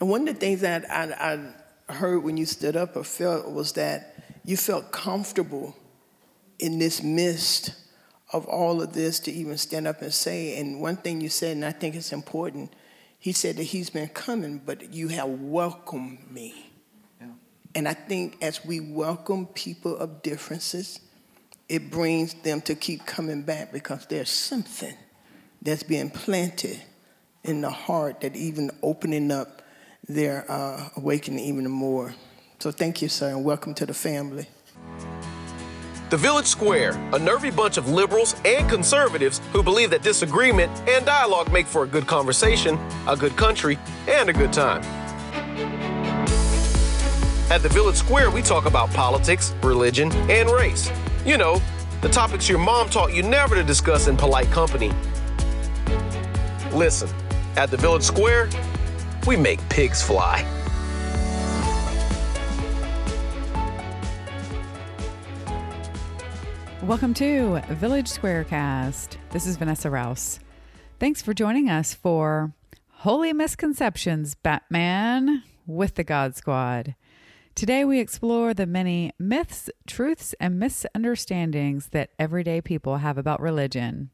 And one of the things that I, I heard when you stood up or felt was that you felt comfortable in this midst of all of this to even stand up and say. And one thing you said, and I think it's important, he said that he's been coming, but you have welcomed me. Yeah. And I think as we welcome people of differences, it brings them to keep coming back because there's something that's being planted in the heart that even opening up their uh, awakening even more. So thank you, sir, and welcome to the family. The Village Square, a nervy bunch of liberals and conservatives who believe that disagreement and dialogue make for a good conversation, a good country, and a good time. At the Village Square, we talk about politics, religion, and race. You know, the topics your mom taught you never to discuss in polite company. Listen, at the Village Square, we make pigs fly. Welcome to Village Squarecast. This is Vanessa Rouse. Thanks for joining us for Holy Misconceptions Batman with the God Squad. Today we explore the many myths, truths, and misunderstandings that everyday people have about religion.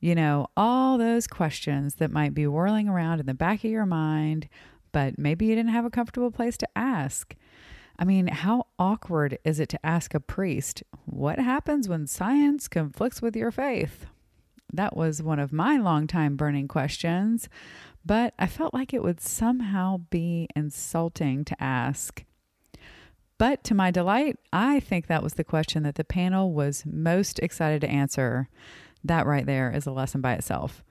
You know, all those questions that might be whirling around in the back of your mind, but maybe you didn't have a comfortable place to ask. I mean, how awkward is it to ask a priest, what happens when science conflicts with your faith? That was one of my longtime burning questions, but I felt like it would somehow be insulting to ask. But to my delight, I think that was the question that the panel was most excited to answer. That right there is a lesson by itself.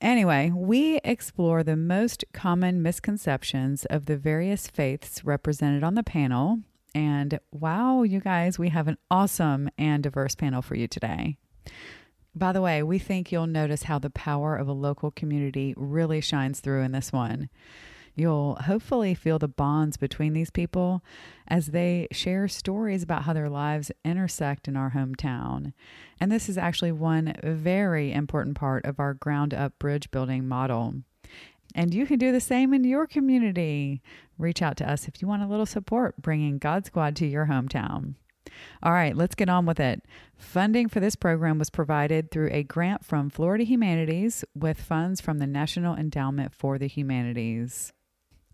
Anyway, we explore the most common misconceptions of the various faiths represented on the panel. And wow, you guys, we have an awesome and diverse panel for you today. By the way, we think you'll notice how the power of a local community really shines through in this one. You'll hopefully feel the bonds between these people as they share stories about how their lives intersect in our hometown. And this is actually one very important part of our ground up bridge building model. And you can do the same in your community. Reach out to us if you want a little support bringing God Squad to your hometown. All right, let's get on with it. Funding for this program was provided through a grant from Florida Humanities with funds from the National Endowment for the Humanities.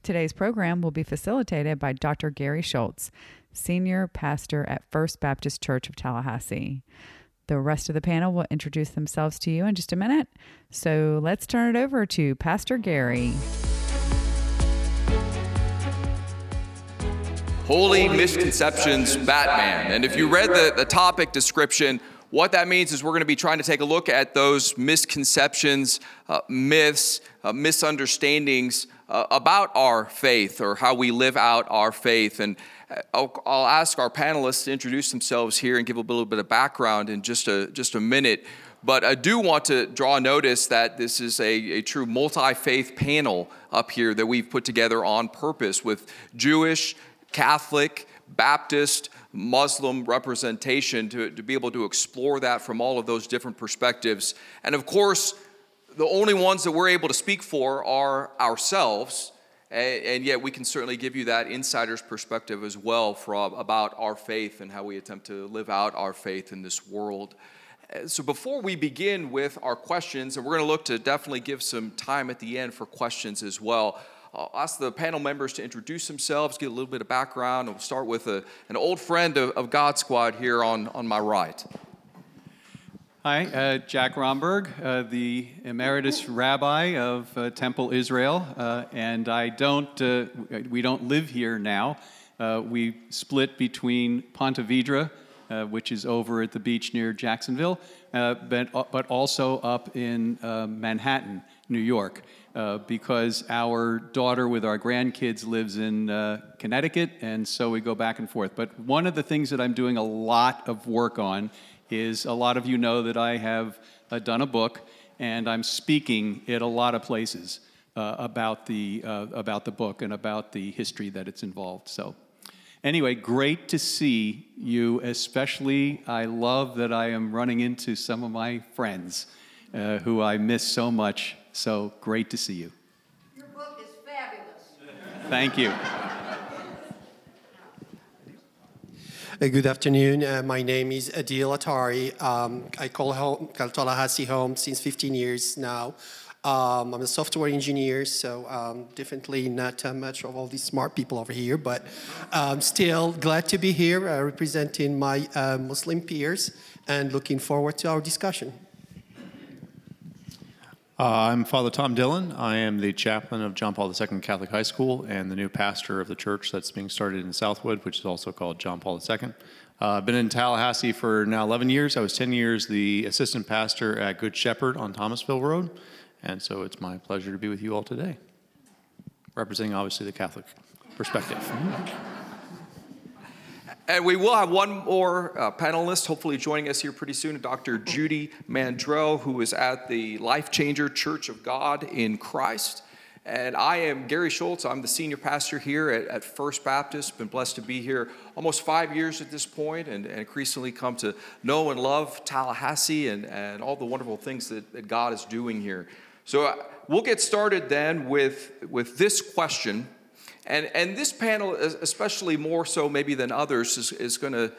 Today's program will be facilitated by Dr. Gary Schultz, Senior Pastor at First Baptist Church of Tallahassee. The rest of the panel will introduce themselves to you in just a minute. So let's turn it over to Pastor Gary. Holy Misconceptions Batman. And if you read the, the topic description, what that means is we're going to be trying to take a look at those misconceptions, uh, myths, uh, misunderstandings uh, about our faith or how we live out our faith. And uh, I'll, I'll, ask our panelists to introduce themselves here and give a little bit of background in just a, just a minute. But I do want to draw notice that this is a, a true multi faith panel up here that we've put together on purpose with Jewish, Catholic, Baptist, Muslim representation to, to be able to explore that from all of those different perspectives. And of course, the only ones that we're able to speak for are ourselves, and, yet we can certainly give you that insider's perspective as well for, about our faith and how we attempt to live out our faith in this world. Uh, so before we begin with our questions, and we're going to look to definitely give some time at the end for questions as well. I'll ask the panel members to introduce themselves, get a little bit of background. And we'll start with a, an old friend of, of God Squad here on, on my right. Hi, uh, Jack Romberg, uh, the emeritus rabbi of uh, Temple Israel, uh, and I don't. Uh, we don't live here now. Uh, we split between Ponte Vedra, which is over at the beach near Jacksonville, but but also up in Manhattan, New York, because our daughter with our grandkids lives in Connecticut, and so we go back and forth. But one of the things that I'm doing a lot of work on is a lot of you know that I have uh, done a book and I'm speaking at a lot of places uh, about, the, uh, about the book and about the history that it's involved. So, anyway, great to see you, especially. I love that I am running into some of my friends uh, who I miss so much. So, great to see you. Your book is fabulous. Thank you. Uh, Good afternoon. Uh, my name is Adil Atari. Um, I call home, Tallahassee home since 15 years now. Um, I'm a software engineer, so um, definitely not uh, much of all these smart people over here, but um, still glad to be here uh, representing my uh, Muslim peers and looking forward to our discussion. Uh, I'm Father Tom Dillon. I am the chaplain of John Paul II Catholic High School and the new pastor of the church that's being started in Southwood, which is also called John Paul II. Uh, I've been in Tallahassee for now 11 years. I was 10 years the assistant pastor at Good Shepherd on Thomasville Road. And so it's my pleasure to be with you all today, representing obviously the Catholic perspective. And we will have one more uh, panelist, hopefully joining us here pretty soon, Dr. Judy Mandrell, who is at the Life Changer Church of God in Christ. And I am Gary Schultz. I'm the senior pastor here at, at First Baptist. Been blessed to be here almost five years at this point and, and increasingly come to know and love Tallahassee and, and all the wonderful things that, that God is doing here. So uh, we'll get started then with, with this question. And, and this panel, especially more so maybe than others, is, is going to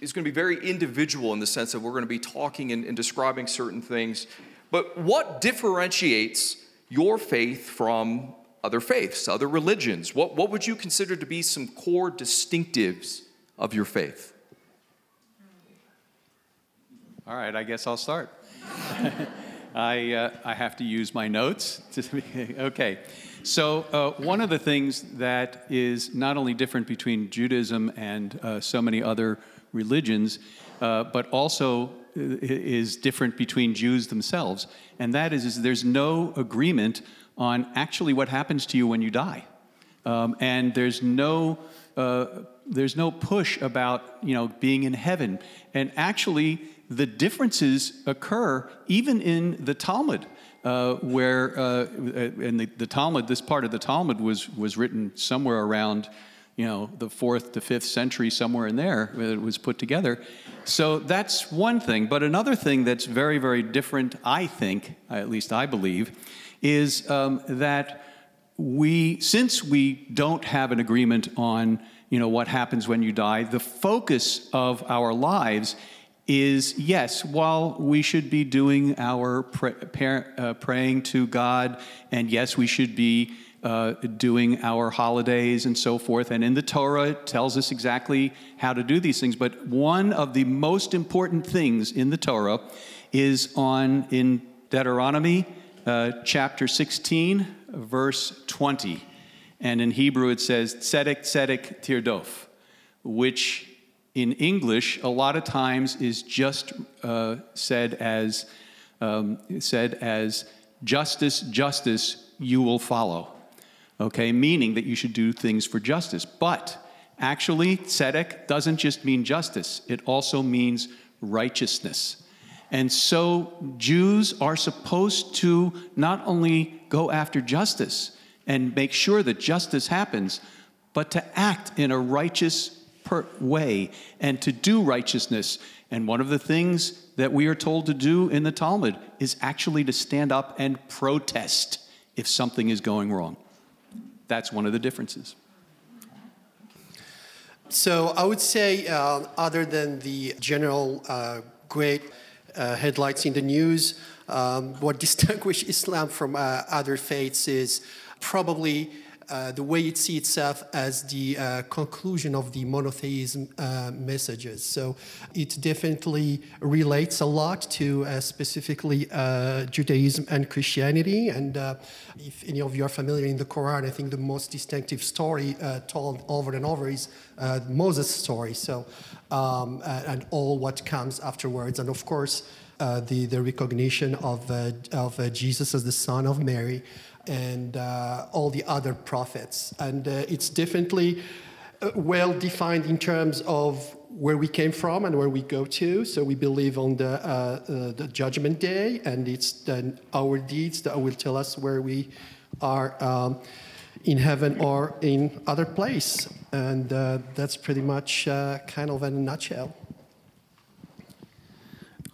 is going to be very individual in the sense that we're going to be talking and, and describing certain things. But what differentiates your faith from other faiths, other religions? What, what would you consider to be some core distinctives of your faith? All right, I guess I'll start. I, uh, I have to use my notes. To okay. So, uh, one of the things that is not only different between Judaism and uh, so many other religions, uh, but also is different between Jews themselves, and that is, is there's no agreement on actually what happens to you when you die. Um, and there's no uh, there's no push about you know being in heaven. And actually, the differences occur even in the Talmud, uh, where uh, in the, the, Talmud, this part of the Talmud was was written somewhere around you know the fourth to fifth century, somewhere in there. It was put together. So that's one thing. But another thing that's very very different, I think, at least I believe, is um, that we since we don't have an agreement on you know what happens when you die the focus of our lives is yes while we should be doing our pray, uh, praying to god and yes we should be uh, doing our holidays and so forth and in the torah it tells us exactly how to do these things but one of the most important things in the torah is on in deuteronomy uh, chapter 16 verse 20. And in Hebrew it says, Tzedek, Tzedek, Tirdof, which in English a lot of times is just uh, said as um, said as justice, justice, you will follow. Okay, meaning that you should do things for justice. But actually, tzedek doesn't just mean justice; it also means righteousness. And so Jews are supposed to not only go after justice and make sure that justice happens, but to act in a righteous way and to do righteousness. And one of the things that we are told to do in the Talmud is actually to stand up and protest if something is going wrong. That's one of the differences. So I would say, uh, other than the general uh, great uh, headlines in the news. Um, what distinguishes Islam from uh, other faiths is probably the way it sees itself as the uh, conclusion of the monotheism uh, messages. So it definitely relates a lot to uh, specifically uh, Judaism and Christianity. And if any of you are familiar in the Quran, I think the most distinctive story told over and over is Moses' story. So um, and all what comes afterwards, and of course. the, the recognition of, of Jesus as the son of Mary, and uh, all the other prophets. And uh, it's definitely uh, well defined in terms of where we came from and where we go to. So we believe on the, uh, uh, the judgment day, and it's then our deeds that will tell us where we are um, in heaven or in other place. And uh, that's pretty much kind of in a nutshell.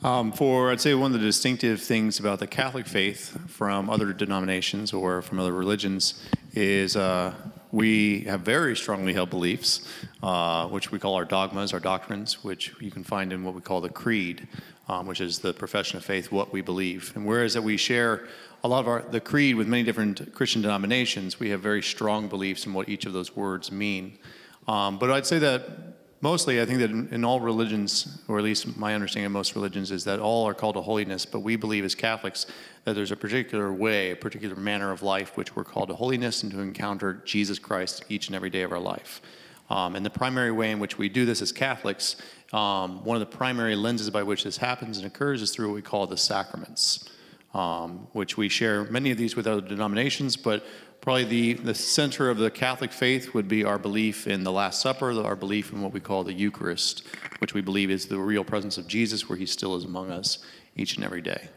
Um, for, I'd say, one of the distinctive things about the Catholic faith from other denominations or from other religions is uh, we have very strongly held beliefs, uh, which we call our dogmas, our doctrines, which you can find in what we call the creed, um, which is the profession of faith, what we believe. And whereas that we share a lot of our the creed with many different Christian denominations, we have very strong beliefs in what each of those words mean. Um, but I'd say that mostly, I think that in, in, all religions, or at least my understanding of most religions, is that all are called to holiness. But we believe as Catholics that there's a particular way, a particular manner of life which we're called to holiness and to encounter Jesus Christ each and every day of our life. Um, and the primary way in which we do this as Catholics, um, one of the primary lenses by which this happens and occurs is through what we call the sacraments, um, which we share many of these with other denominations, but Probably the, the center of the Catholic faith would be our belief in the Last Supper, our belief in what we call the Eucharist, which we believe is the real presence of Jesus where he still is among us each and every day.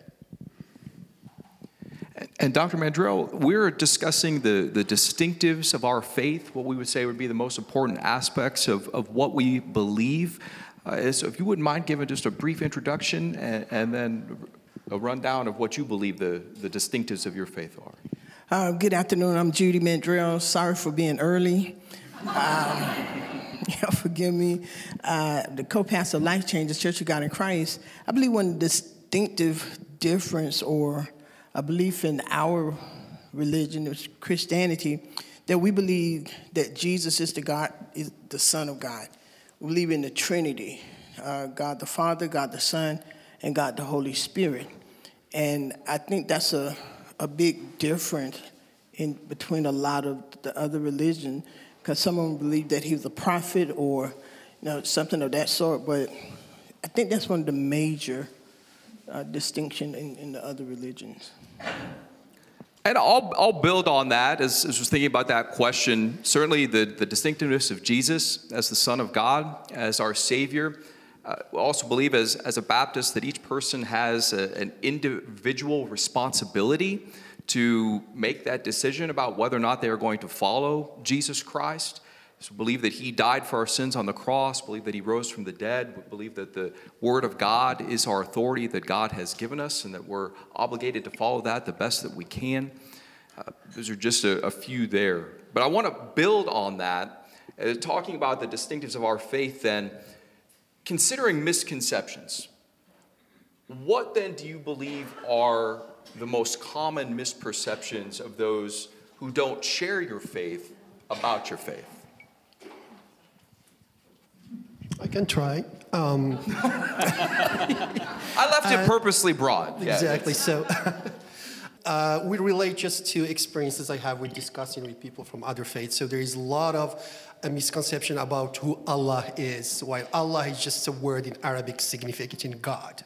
And Dr. Mandrell, we're discussing the, the distinctives of our faith, what we would say would be the most important aspects of, of what we believe. Uh, so if you wouldn't mind giving just a brief introduction and, and then a rundown of what you believe the, the distinctives of your faith are. Uh, good afternoon. I'm Judy Mandrell. Sorry for being early. Um, yeah, forgive me. Uh, the co-pastor of Life Changes Church of God in Christ. I believe one distinctive difference or a belief in our religion, is Christianity, that we believe that Jesus is the God, is the Son of God. We believe in the Trinity, uh, God the Father, God the Son, and God the Holy Spirit. And I think that's a a big difference in between a lot of the other religion because some of them believe that he was a prophet or you know something of that sort but i think that's one of the major uh, distinction in, in, the other religions and I'll, I'll build on that as, as I was thinking about that question. Certainly, the, the distinctiveness of Jesus as the Son of God, as our Savior. Uh, also believe as, as a Baptist that each person has a, an individual responsibility to make that decision about whether or not they are going to follow Jesus Christ. So believe that he died for our sins on the cross, believe that he rose from the dead, believe that the word of God is our authority that God has given us and that we're obligated to follow that the best that we can. Uh, those are just a, a, few there. But I want to build on that, uh, talking about the distinctives of our faith then considering misconceptions, what then do you believe are the most common misperceptions of those who don't share your faith about your faith? I can try. Um, I left it uh, purposely broad. Exactly. Yeah, so uh, we relate just to experiences I have with discussing with people from other faiths. So there is a lot of a misconception about who Allah is, while Allah is just a word in Arabic significant God.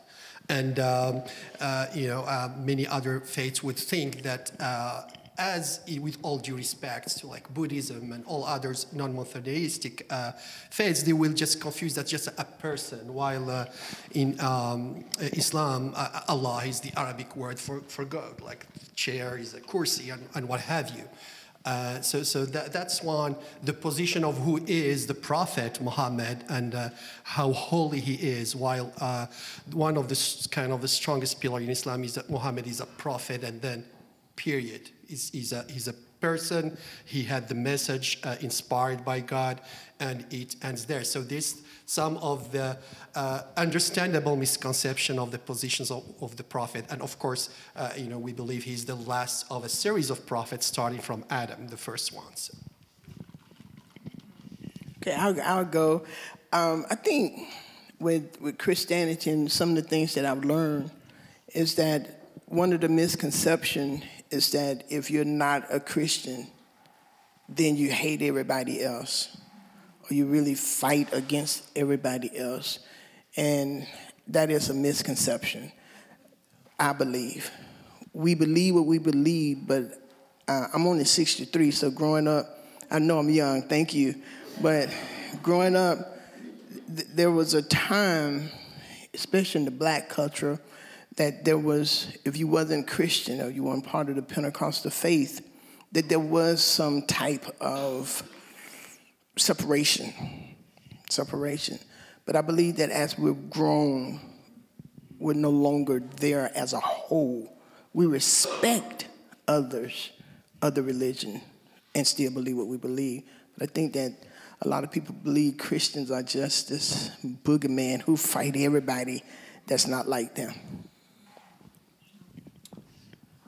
And, um, uh, you know, uh, many other faiths would think that uh, as with all due respect to like Buddhism and all others non-monotheistic uh, faiths, they will just confuse that just a person, while uh, in um, Islam, uh, Allah is the Arabic word for, for God, like chair is a kursi and, and what have you. Uh, so so that, that's one, the position of who is the Prophet Muhammad and uh, how holy he is, while uh, one of the kind of the strongest pillar in Islam is that Muhammad is a prophet and then period. He's, he's, a, he's a person, he had the message uh, inspired by God, and it ends there. So this some of the uh, understandable misconception of the positions of, of the prophet. And of course, uh, you know, we believe he's the last of a series of prophets starting from Adam, the first ones. Okay, I'll, I'll go. Um, I think with, with Christianity and some of the things that I've learned is that one of the misconceptions is that if you're not a Christian, then you hate everybody else or you really fight against everybody else. And that is a misconception, I believe. We believe what we believe, but uh, I'm only 63, so growing up, I know I'm young, thank you, but growing up, th- there was a time, especially in the black culture, that there was, if you wasn't Christian or you weren't part of the Pentecostal faith, that there was some type of separation. Separation. But I believe that as we've grown, we're no longer there as a whole. We respect others, other religion, and still believe what we believe. But I think that a lot of people believe Christians are just this boogeyman who fight everybody that's not like them.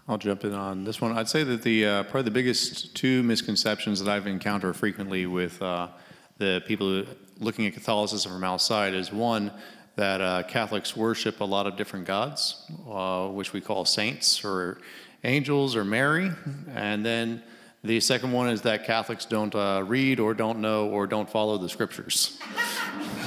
I'll jump in on this one. I'd say that the uh, probably the biggest two misconceptions that I've encountered frequently with uh, the people looking at Catholicism from outside is one that uh, Catholics worship a lot of different gods, uh, which we call saints or angels or Mary, and then the second one is that Catholics don't uh, read or don't know or don't follow the scriptures.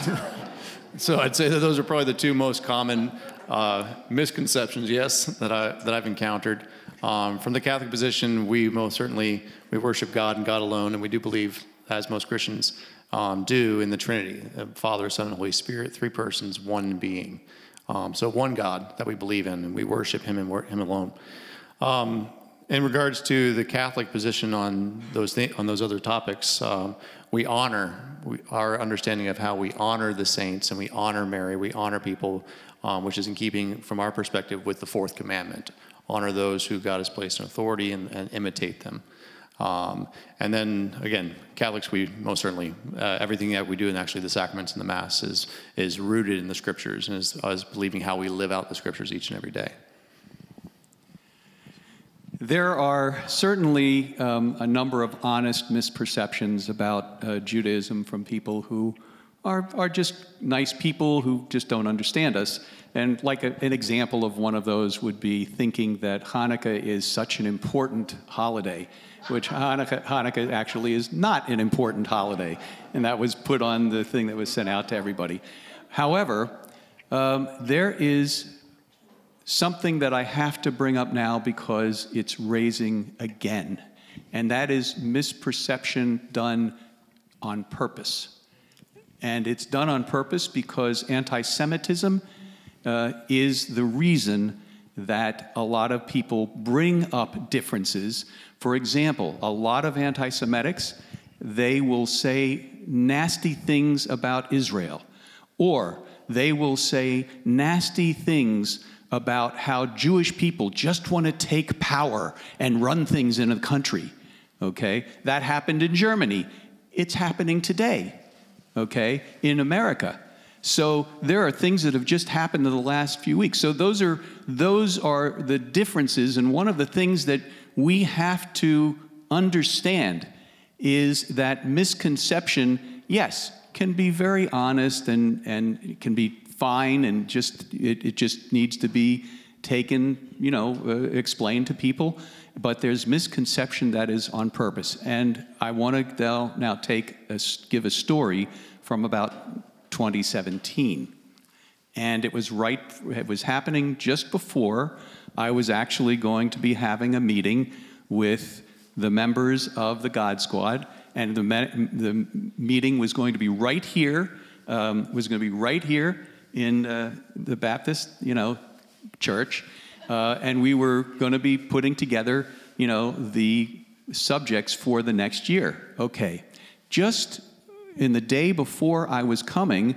so I'd say that those are probably the two most common uh, misconceptions, yes, that, I, that I've encountered. Um, from the Catholic position, we most certainly we worship God and God alone, and we do believe, as most Christians um, do, in the Trinity, Father, Son, and Holy Spirit, three persons, one being. Um, so one God that we believe in, and we worship Him and Him alone. Um, in regards to the Catholic position on those th- on those other topics, um, we honor we, our understanding of how we honor the saints and we honor Mary, we honor people um, which is in keeping, from our perspective, with the fourth commandment honor those who God has placed in authority and, and imitate them. Um, and then again, Catholics, we most certainly, uh, everything that we do, and actually the sacraments and the Mass, is, is rooted in the scriptures and is us believing how we live out the scriptures each and every day. There are certainly um, a number of honest misperceptions about uh, Judaism from people who are, are just nice people who just don't understand us. And like a, an example of one of those would be thinking that Hanukkah is such an important holiday, which Hanukkah, Hanukkah actually is not an important holiday. And that was put on the thing that was sent out to everybody. However, um, there is something that I have to bring up now because it's raising again, and that is misperception done on purpose. And it's done on purpose because anti Semitism uh, is the reason that a lot of people bring up differences. For example, a lot of anti Semitics, they will say nasty things about Israel, or they will say nasty things about how Jewish people just want to take power and run things in a country. Okay? That happened in Germany. It's happening today okay, in America. So there are things that have just happened in the last few weeks. So those are those are the differences and one of the things that we have to understand is that misconception, yes, can be very honest and and can be fine and just it, it just needs to be taken, you know, uh, explained to people but there's misconception that is on purpose. And I want to now take a, give a story from about 2017. And it was right, it was happening just before I was actually going to be having a meeting with the members of the God Squad. And the, the meeting was going to be right here, um, was going to be right here in uh, the Baptist, you know, church. Uh, and we were going to be putting together, you know, the subjects for the next year. Okay, just in the day before I was coming,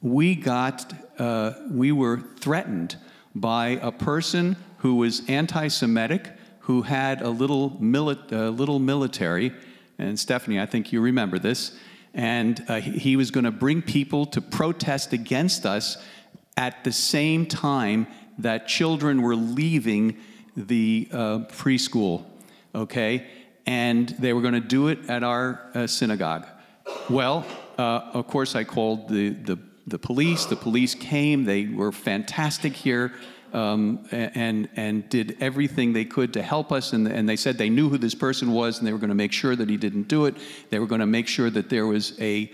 we got, uh, we were threatened by a person who was anti-Semitic, who had a little, mili- uh, little military, and Stephanie, I think you remember this, and uh, he was going to bring people to protest against us at the same time that children were leaving the uh, preschool, okay? And they were going to do it at our uh, synagogue. Well, uh, of course, I called the, the, the, police. The police came. They were fantastic here um, and, and did everything they could to help us. And, and they said they knew who this person was and they were going to make sure that he didn't do it. They were going to make sure that there was a,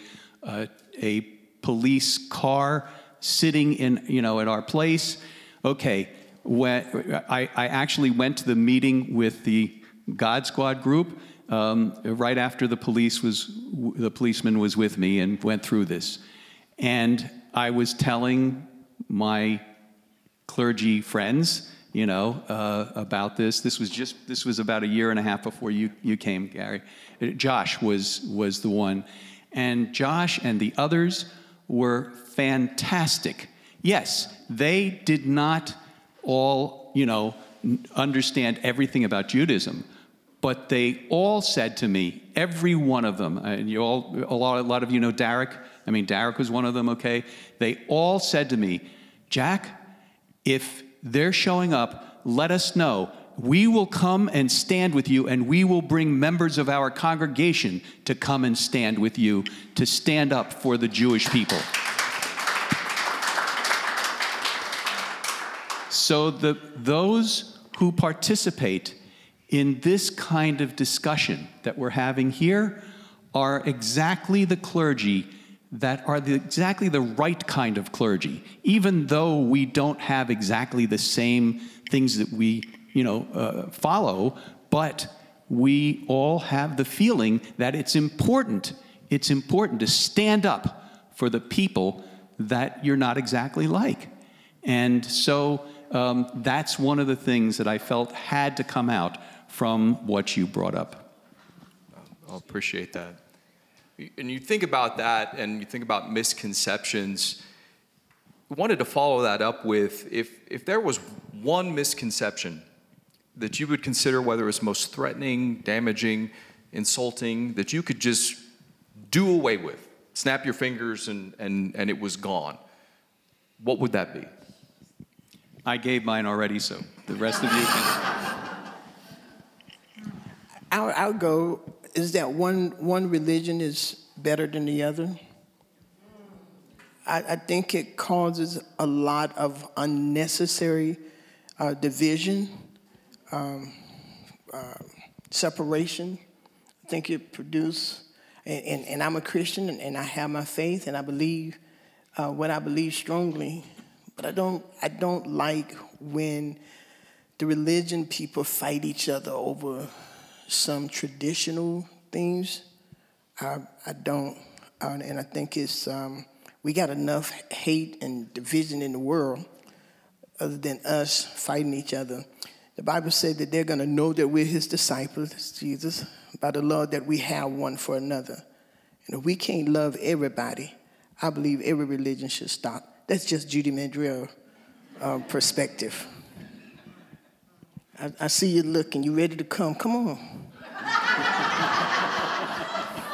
a police car sitting in, you know, at our place. Okay, when, I, I actually went to the meeting with the God Squad group um, right after the police was the policeman was with me and went through this, and I was telling my clergy friends, you know, uh, about this. This was just this was about a year and a half before you you came, Gary. Josh was was the one, and Josh and the others were fantastic yes, they did not all, you know, understand everything about Judaism, but they all said to me, every one of them, and you all, a lot, a lot of you know Derek. I mean, Derek was one of them, okay? They all said to me, Jack, if they're showing up, let us know. We will come and stand with you, and we will bring members of our congregation to come and stand with you to stand up for the Jewish people. So, those who participate in this kind of discussion that we're having here are exactly the clergy that are the, exactly the right kind of clergy, even though we don't have exactly the same things that we, you know, uh, follow, but we all have the feeling that it's important. It's important to stand up for the people that you're not exactly like. And so um, that's one of the things that I felt had to come out from what you brought up. I appreciate that. And you think about that and you think about misconceptions. We wanted to follow that up with if, if there was one misconception that you would consider whether it's most threatening, damaging, insulting, that you could just do away with, snap your fingers and, and, and it was gone, what would that be? I gave mine already, so the rest of you can. I'll, I'll go. Is that one one religion is better than the other? I, I think it causes a lot of unnecessary uh, division, um, uh, separation. I think it produces, and, and, and, I'm a Christian and, and, I have my faith and I believe uh, what I believe strongly, but I don't, I don't like when the religion people fight each other over some traditional things. I, I don't, uh, and I think it's um, we got enough hate and division in the world, other than us fighting each other. The Bible said that they're going to know that we're His disciples, Jesus, by the love that we have one for another. And if we can't love everybody, I believe every religion should stop. That's just Judy Mandrell uh, perspective. I, I see you looking. You ready to come? Come on.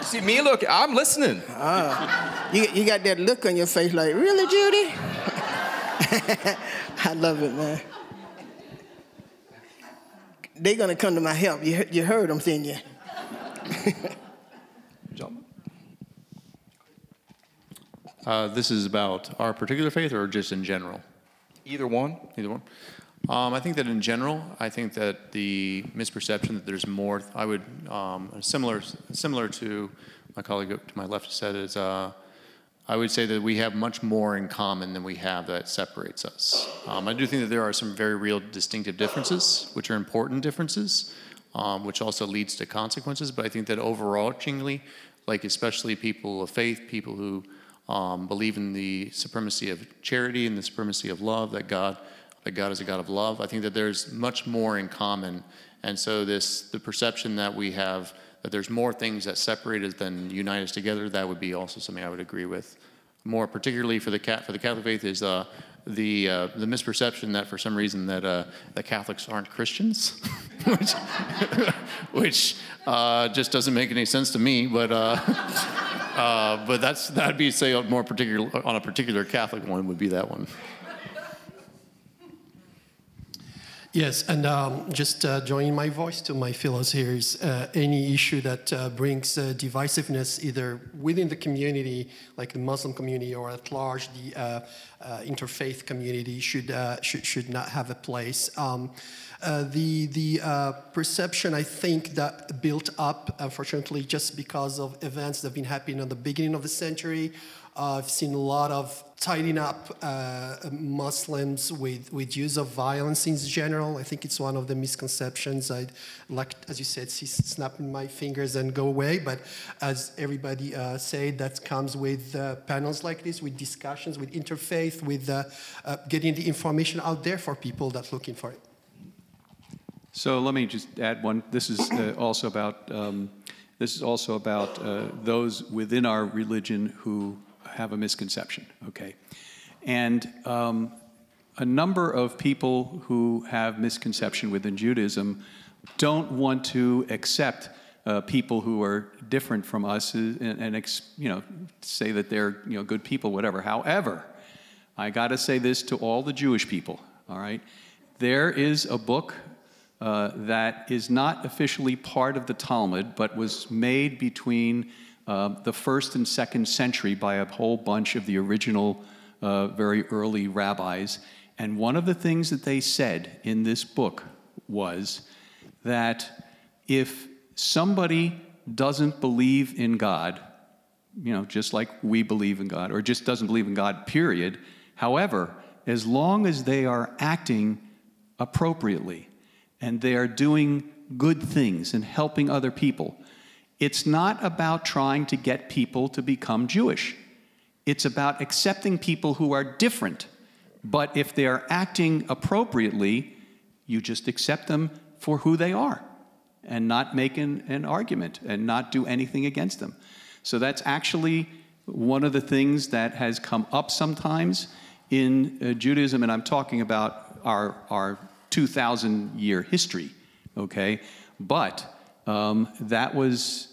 see me look, I'm listening. Uh, you, you got that look on your face like, really, Judy? I love it, man. They're to come to my help. You, you heard them, didn't you? uh, this is about our particular faith or just in general? Either one. Either one. Um, I think that in general, I think that the misperception that there's more, I would, um, similar, similar to my colleague to my left said, is uh, I would say that we have much more in common than we have that separates us. Um, I do think that there are some very real distinctive differences, which are important differences, um, which also leads to consequences. But I think that overarchingly, like especially people of faith, people who um, believe in the supremacy of charity and the supremacy of love, that God that God is a God of love. I think that there's much more in common. And so this the perception that we have that there's more things that separate us than unite us together, that would be also something I would agree with. More particularly for the cat for the Catholic faith is uh, the uh, the misperception that for some reason that uh, the Catholics aren't Christians, which which uh, just doesn't make any sense to me. But uh, uh, but that's that'd be say more particular on a particular Catholic one would be that one. Yes, and um, just uh, joining my voice to my fellows here is uh, any issue that uh, brings uh, divisiveness either within the community, like the Muslim community, or at large the uh, uh, interfaith community, should, should, should not have a place. Um, the the perception, I think, that built up, unfortunately, just because of events that have been happening at the beginning of the century uh, I've seen a lot of tidying up uh, Muslims with, with use of violence in general. I think it's one of the misconceptions. I'd like, as you said, see snapping my fingers and go away. But as everybody uh, said, that comes with uh, panels like this, with discussions, with interfaith, with uh, uh, getting the information out there for people that looking for it. So let me just add one. This is also about. Um, this is also about those within our religion who have a misconception, okay? And um, a number of people who have misconception within Judaism don't want to accept uh, people who are different from us and, and ex, you know say that they're you know good people, whatever. However, I got to say this to all the Jewish people. All right, there is a book uh, that is not officially part of the Talmud, but was made between uh, the first and second century by a whole bunch of the original, uh, very early rabbis. And one of the things that they said in this book was that if somebody doesn't believe in God, you know, just like we believe in God, or just doesn't believe in God, period. However, as long as they are acting appropriately and they are doing good things and helping other people, it's not about trying to get people to become Jewish. It's about accepting people who are different. But if they are acting appropriately, you just accept them for who they are and not make an, an argument and not do anything against them. So that's actually one of the things that has come up sometimes in uh, Judaism, and I'm talking about our, our 2,000 year history, okay? But um, that was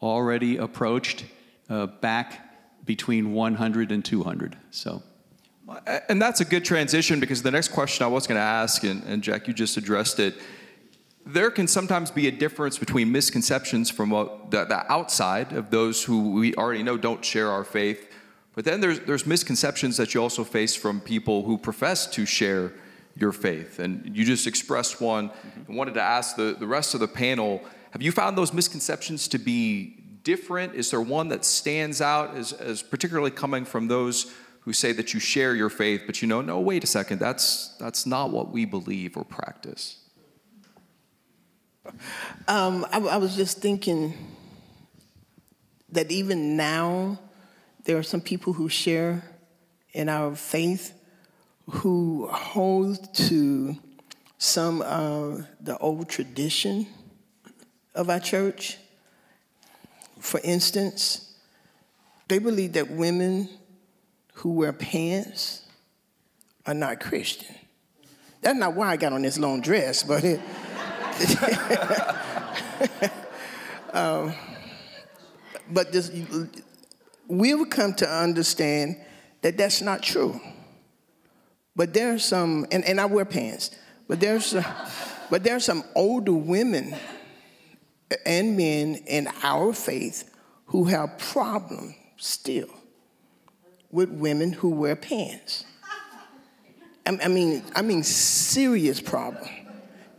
already approached uh, back between 100 and 200. So. And that's a good transition because the next question I was going to ask, and, and Jack, you just addressed it there can sometimes be a difference between misconceptions from what, the, the, outside of those who we already know don't share our faith, but then there's, there's misconceptions that you also face from people who profess to share your faith. And you just expressed one mm-hmm. and wanted to ask the, the rest of the panel have you found those misconceptions to be different? Is there one that stands out as, as particularly coming from those who say that you share your faith, but you know, no, wait a second, that's, that's not what we believe or practice? Um, I, I was just thinking that even now, there are some people who share in our faith who hold to some of the old tradition of our church. For instance, they believe that women who wear pants are not Christian. That's not why I got on this long dress, but it, um, but this, we've come to understand that that's not true. But there's some, and, and I wear pants, but there's, but there's some older women and men in our faith who have problems still with women who wear pants. I, mean, I mean, serious problem.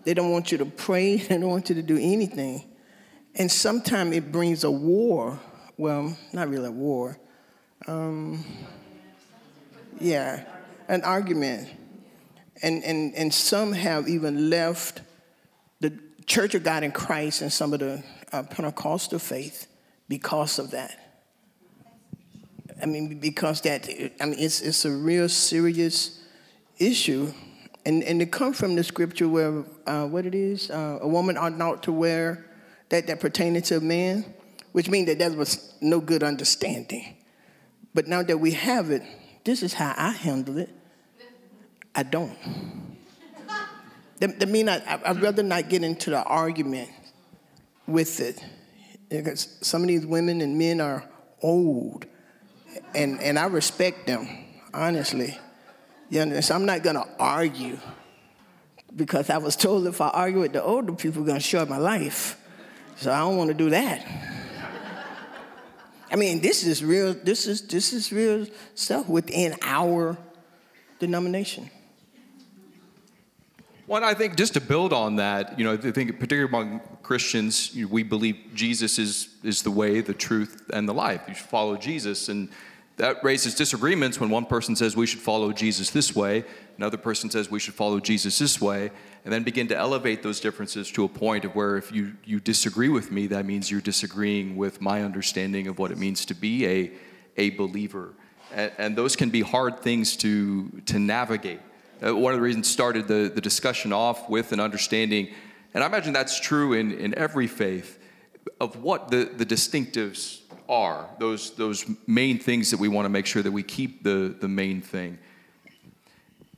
They don't want you to pray, they don't want you to do anything. And sometimes it brings a war. Well, not really a war. Um, yeah, an argument. And, and, and some have even left Church of God in Christ and some of the uh, Pentecostal faith because of that. I mean, because that, I mean, it's, it's a real serious issue and, and it comes from the scripture where, uh, what it is, uh, a woman ought not to wear that that pertaining to a man, which means that there was no good understanding. But now that we have it, this is how I handle it. I don't. That, mean I, I'd rather not get into the argument with it. Because some of these women and men are old, and, and I respect them, honestly. You understand? So I'm not going to argue because I was told if I argue with the older people, going to short my life. So I don't want to do that. I mean, this is real. This is this is real stuff within our denomination. Well, I think just to build on that, you know, I think particularly among Christians, you know, we believe Jesus is is the way, the truth, and the life. You should follow Jesus, and that raises disagreements when one person says we should follow Jesus this way, another person says we should follow Jesus this way, and then begin to elevate those differences to a point of where if you, you disagree with me, that means you're disagreeing with my understanding of what it means to be a, a believer. And, and those can be hard things to, to navigate. Uh, one of the reasons started the, the discussion off with an understanding, and I imagine that's true in, in every faith, of what the, the distinctives are, those, those main things that we want to make sure that we keep the, the main thing.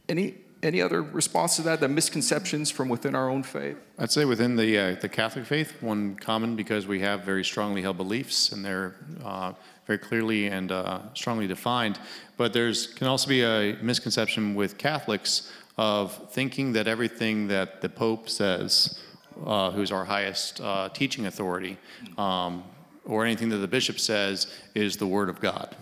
Any, any other response to that? The misconceptions from within our own faith? I'd say within the uh, the Catholic faith, one common because we have very strongly held beliefs and they're uh, very clearly and uh, strongly defined. But there's can also be a misconception with Catholics of thinking that everything that the Pope says, uh, who's our highest uh, teaching authority, um, or anything that the bishop says is the word of God,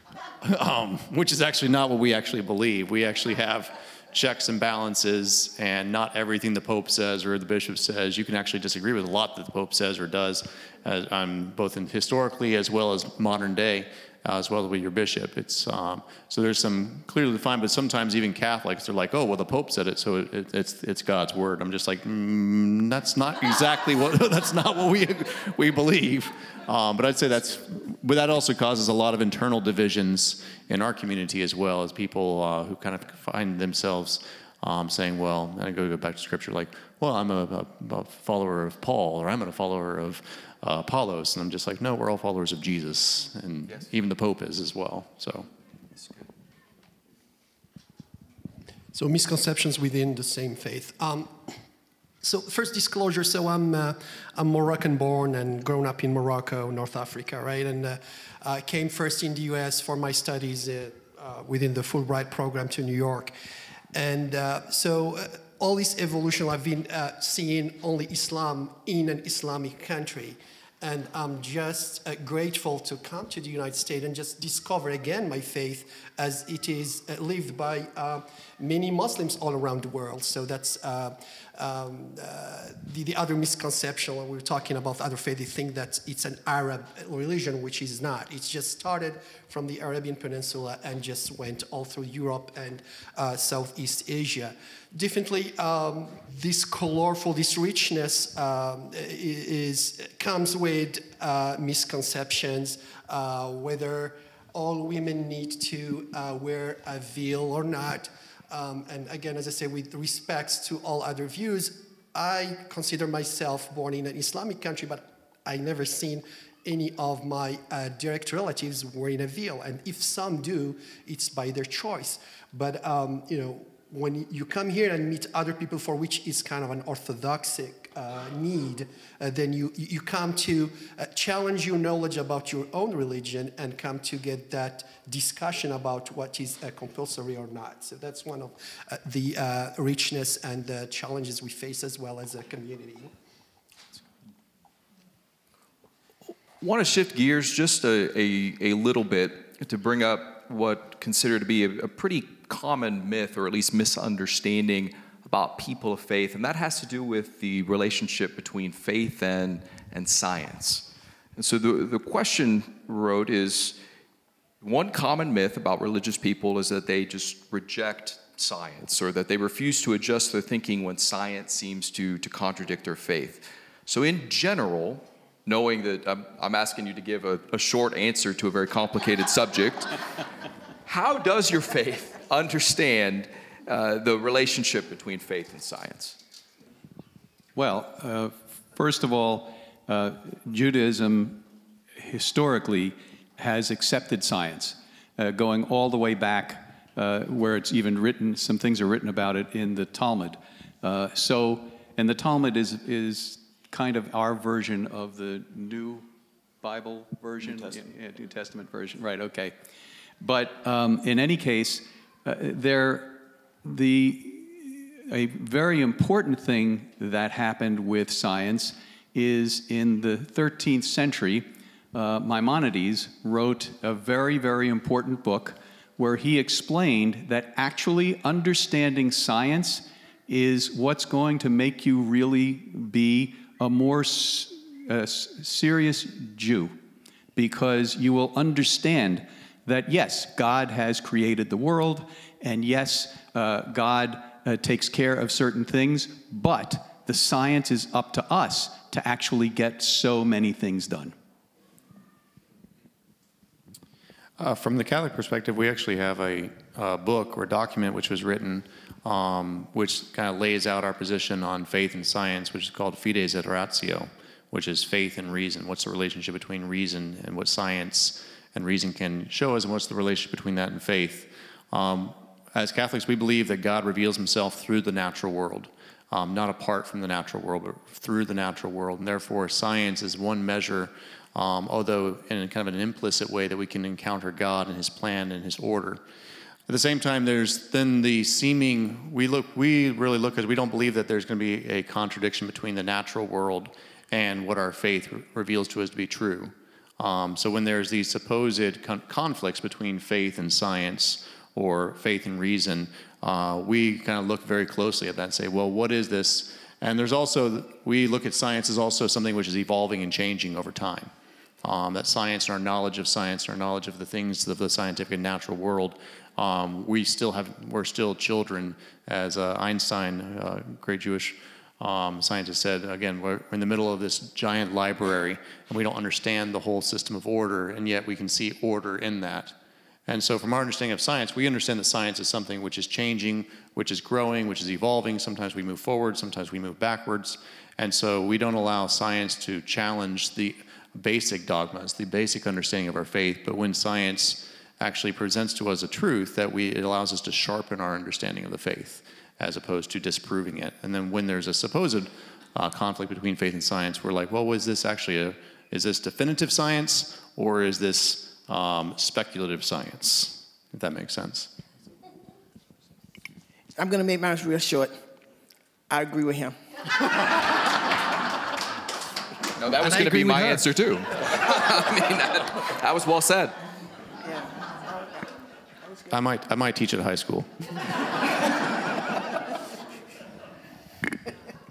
um, which is actually not what we actually believe. We actually have checks and balances, and not everything the Pope says or the bishop says. You can actually disagree with a lot that the Pope says or does, uh, um, both in historically as well as modern day. Uh, as well as with your bishop, it's um, so there's some clearly defined, but sometimes even Catholics they're like, oh well, the Pope said it, so it, it's it's God's word. I'm just like, mm, that's not exactly what that's not what we we believe. Um, but I'd say that's, but that also causes a lot of internal divisions in our community as well as people uh, who kind of find themselves um, saying, well, and I go, go back to scripture like, well, I'm a, a, a follower of Paul or I'm a follower of uh, Apollos. And I'm just like, no, we're all followers of Jesus. And yes. even the Pope is as well. So. So misconceptions within the same faith. Um, so first disclosure. So I'm uh, I'm Moroccan born and grown up in Morocco, North Africa, right? And uh, I came first in the U.S. for my studies uh, uh, within the Fulbright program to New York, and uh, so uh, all this evolution I've been seeing only Islam in an Islamic country. And I'm just uh, grateful to come to the United States and just discover again my faith as it is uh, lived by uh, many Muslims all around the world. So that's uh, um, uh, the, the, other misconception when we're talking about other faith, they think that it's an Arab religion, which is not. It's just started from the Arabian Peninsula and just went all through Europe and uh, Southeast Asia. Definitely, um, this colorful, this richness um, is comes with uh, misconceptions, uh, whether all women need to uh, wear a veil or not. Um, and again, as I say, with respect to all other views, I consider myself born in an Islamic country, but I never seen any of my uh, direct relatives wearing a veil. And if some do, it's by their choice. But um, you know, when you come here and meet other people for which is kind of an orthodoxic uh, need, uh, then you, you come to uh, challenge your knowledge about your own religion and come to get that discussion about what is uh, compulsory or not. So that's one of uh, the uh, richness and the challenges we face as well as a community. Want to shift gears just a, a, a, little bit to bring up what consider to be a, a pretty common myth or at least misunderstanding about people of faith, and that has to do with the relationship between faith and, and science. And so the, the question wrote is one common myth about religious people is that they just reject science or that they refuse to adjust their thinking when science seems to, to contradict their faith. So, in general, knowing that I'm, I'm asking you to give a, a short answer to a very complicated subject, how does your faith understand uh, the relationship between faith and science? Well, uh, first of all, uh, Judaism historically has accepted science, uh, going all the way back uh, where it's even written, some things are written about it in the Talmud. so, and the Talmud is, is kind of our version of the New Bible version, New Testament, yeah, New Testament version, right? Okay, but um, in any case, uh, there the, a very important thing that happened with science is in the 13th century, uh, Maimonides wrote a very, very important book where he explained that actually understanding science is what's going to make you really be a more s- a serious Jew because you will understand that yes, God has created the world, and yes, uh, God uh, takes care of certain things, but the science is up to us to actually get so many things done. Uh, from the Catholic perspective, we actually have a, a book or document which was written, um, which kind of lays out our position on faith and science, which is called Fides et Ratio, which is faith and reason. What's the relationship between reason and what science and reason can show us, and what's the relationship between that and faith? Um, as Catholics, we believe that God reveals himself through the natural world, um, not apart from the natural world, but through the natural world. And therefore, science is one measure, um, although in kind of an implicit way, that we can encounter God and his plan and his order. At the same time, there's then the seeming, we look, we really look at, we don't believe that there's going to be a contradiction between the natural world and what our faith re- reveals to us to be true. Um, so when there's these supposed con- conflicts between faith and science or faith and reason, uh, we kind of look very closely at that and say, well, what is this? And there's also, we look at science as also something which is evolving and changing over time. Um, that science and our knowledge of science, and our knowledge of the things of the scientific and natural world, um, we still have, we're still children, as uh, Einstein, uh, great Jewish um, scientist said, again, we're in the middle of this giant library and we don't understand the whole system of order, and yet we can see order in that. And so, from our understanding of science, we understand that science is something which is changing, which is growing, which is evolving. Sometimes we move forward, sometimes we move backwards. And so, we don't allow science to challenge the basic dogmas, the basic understanding of our faith. But when science actually presents to us a truth, that we, it allows us to sharpen our understanding of the faith as opposed to disproving it. And then when there's a supposed uh, conflict between faith and science, we're like, well, was this actually a, is this definitive science or is this um, speculative science? If that makes sense. I'm going to make mine real short. I agree with him. No, that was going to be my her. answer too. I mean, that, that was well said. I might, I might teach at high school.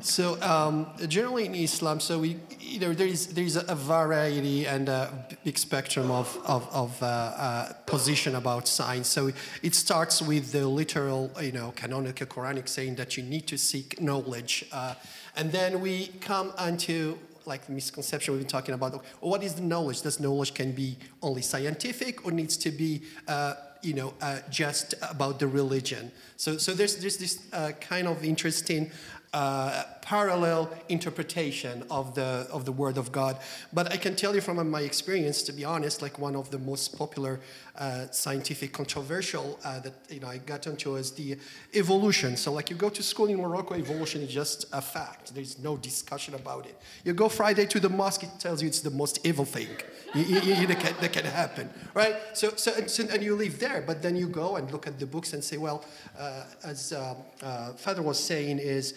So um, generally in Islam, so we, you know, there is there is a variety and a big spectrum of of, of uh, uh, position about science. So it starts with the literal, you know, canonical Quranic saying that you need to seek knowledge, uh, and then we come onto like the misconception we've been talking about. What is the knowledge? Does knowledge can be only scientific or needs to be uh, you know, uh, just about the religion. So, so there's, there's this uh, kind of interesting uh, parallel interpretation of the, of the Word of God. But I can tell you from my experience, to be honest, like one of the most popular uh, scientific controversial uh, that you know, I got into is the evolution. So like you go to school in Morocco, evolution is just a fact. There's no discussion about it. You go Friday to the mosque, it tells you it's the most evil thing you, you, you- that, can, that can happen, right? So, so, and, so- and you live there, but then you go and look at the books and say, well, uh, as uh, Father was saying, is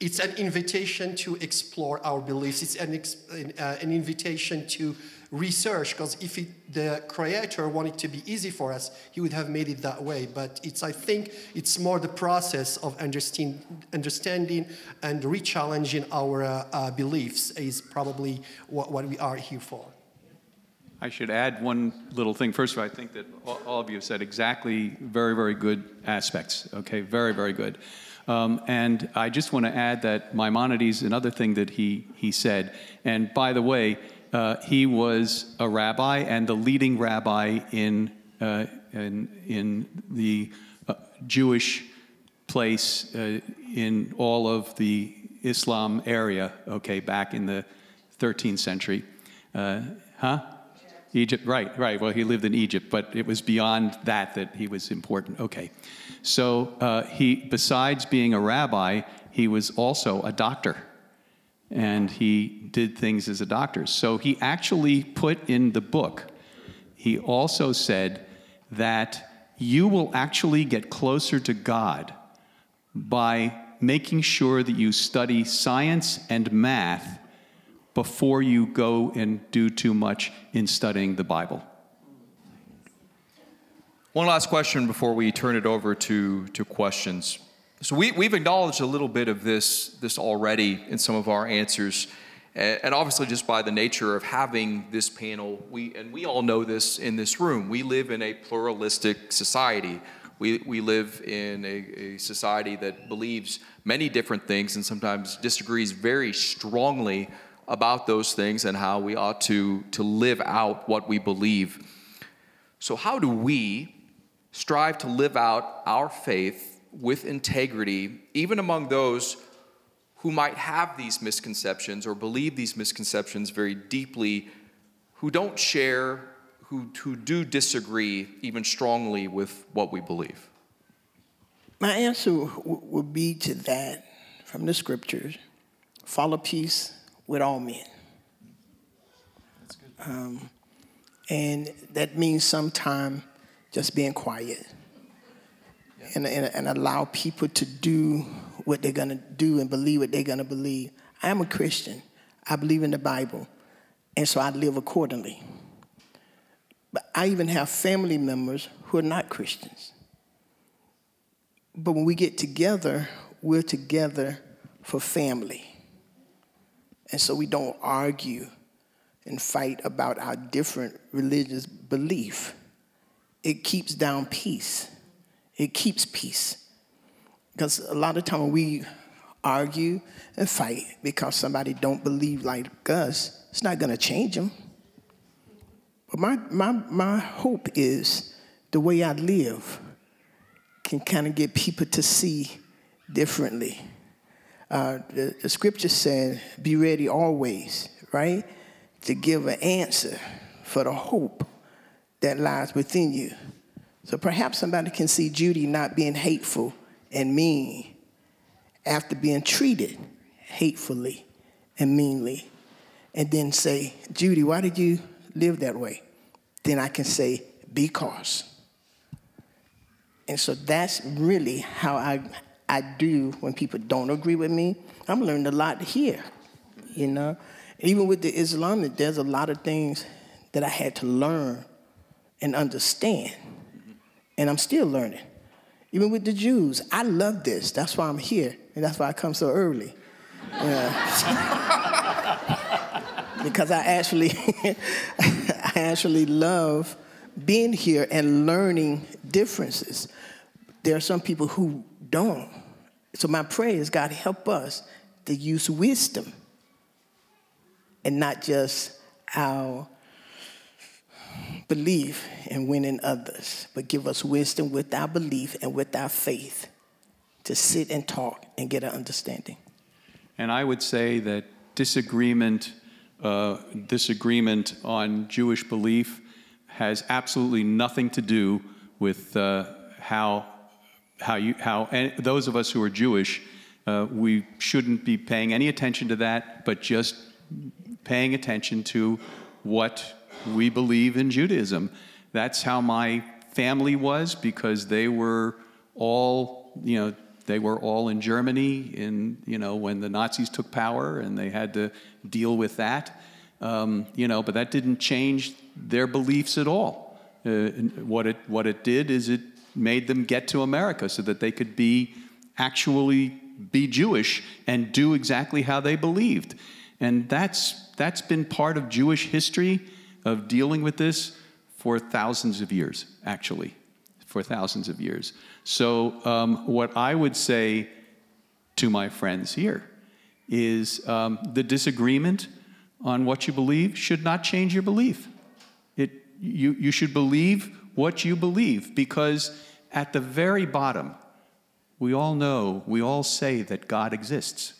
it's an invitation to explore our beliefs. It's an, uh, an invitation to research, because if it, the Creator wanted to be easy for us, He would have made it that way. But it's, I think, it's more the process of understand, understanding and re-challenging our uh, uh, beliefs is probably what, what we are here for. I should add one little thing. First of all, I think that all of you have said exactly very, very good aspects. Okay, very, very good. Um, and I just want to add that Maimonides, another thing that he, he said, and by the way, uh, he was a rabbi and the leading rabbi in, uh, in, in the uh, Jewish place uh, in all of the Islam area, okay, back in the 13th century. Uh, huh? Egypt, right, right. Well, he lived in Egypt, but it was beyond that that he was important. Okay. So uh, he, besides being a rabbi, he was also a doctor. And he did things as a doctor. So he actually put in the book, he also said that you will actually get closer to God by making sure that you study science and math before you go and do too much in studying the Bible. One last question before we turn it over to, to questions. So we, we've acknowledged a little bit of this, this already in some of our answers. And obviously, just by the nature of having this panel, we, and we all know this in this room, we live in a pluralistic society. We, we live in a, a society that believes many different things and sometimes disagrees very strongly about those things and how we ought to, to live out what we believe. So, how do we strive to live out our faith with integrity, even among those who might have these misconceptions or believe these misconceptions very deeply, who don't share, who, who do disagree even strongly with what we believe? My answer w- would be to that from the scriptures follow peace with all men. Um, and that means sometimes just being quiet and, and, and allow people to do what they're going to do and believe what they're going to believe. I am a Christian. I believe in the Bible, and so I live accordingly. But I even have family members who are not Christians. But when we get together, we're together for family. And so we don't argue and fight about our different religious belief. It keeps down peace. It keeps peace. Because a lot of time we argue and fight because somebody don't believe like us, it's not going to change them. But my, my, my hope is the way I live can kind of get people to see differently. Uh, the, the scripture said, be ready always, right? To give an answer for the hope that lies within you. So perhaps somebody can see Judy not being hateful and mean after being treated hatefully and meanly. And then say, Judy, why did you live that way? Then I can say, because. And so that's really how I, I do when people don't agree with me. I'm learning a lot here, you know. Even with the Islamic, there's a lot of things that I had to learn and understand, and I'm still learning. Even with the Jews, I love this. That's why I'm here, and that's why I come so early. because I actually, I actually love being here and learning differences. There are some people who don't. So my prayer is God help us to use wisdom and not just our belief in winning others, but give us wisdom with our belief and with our faith to sit and talk and get an understanding. And I would say that disagreement, uh, disagreement on Jewish belief has absolutely nothing to do with uh, how, how, you, how and those of us who are Jewish, uh, we shouldn't be paying any attention to that, but just paying attention to what we believe in Judaism. That's how my family was because they were all, you know, they were all in Germany in, you know, when the Nazis took power and they had to deal with that. Um, you know, but that didn't change their beliefs at all. Uh, what, it, what it did is it made them get to America so that they could be actually be Jewish and do exactly how they believed. And that's, that's been part of Jewish history of dealing with this for thousands of years, actually, for thousands of years. So, um, what I would say to my friends here is um, the disagreement on what you believe should not change your belief. It, you, you should believe what you believe because at the very bottom, we all know, we all say that God exists.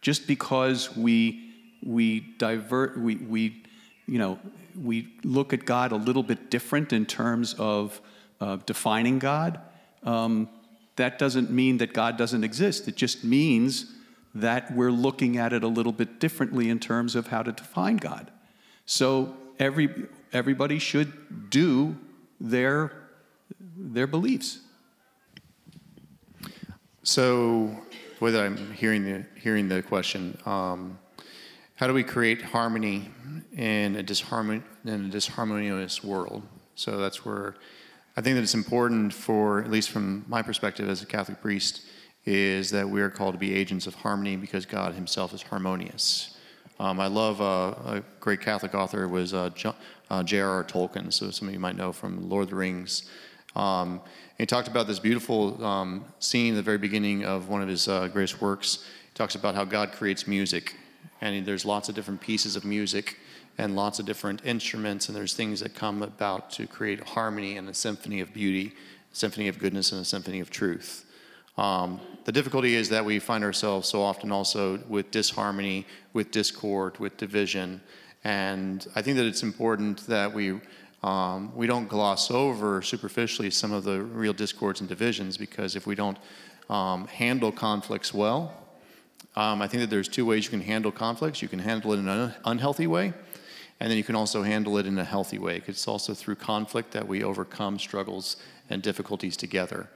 Just because we, we divert, we, we, you know, we look at God a little bit different in terms of uh, defining God, um, that doesn't mean that God doesn't exist. It just means that we're looking at it a little bit differently in terms of how to define God. So every, everybody should do their, their beliefs. So, whether I'm hearing the, hearing the question, um, how do we create harmony in a, disharmon- in a disharmonious world? So that's where I think that it's important for, at least from my perspective as a Catholic priest, is that we are called to be agents of harmony because God Himself is harmonious. Um, I love uh, a great Catholic author was uh, uh, J.R.R. Tolkien, so some of you might know from Lord of the Rings. Um, he talked about this beautiful um, scene at the very beginning of one of his uh, greatest works. He talks about how God creates music, and there's lots of different pieces of music and lots of different instruments, and there's things that come about to create harmony and a symphony of beauty, a symphony of goodness, and a symphony of truth. Um, the difficulty is that we find ourselves so often also with disharmony, with discord, with division, and I think that it's important that we um, we don't gloss over superficially some of the real discords and divisions because if we don't um, handle conflicts well, um, I think that there's two ways you can handle conflicts. You can handle it in an unhealthy way, and then you can also handle it in a healthy way. It's also through conflict that we overcome struggles and difficulties together.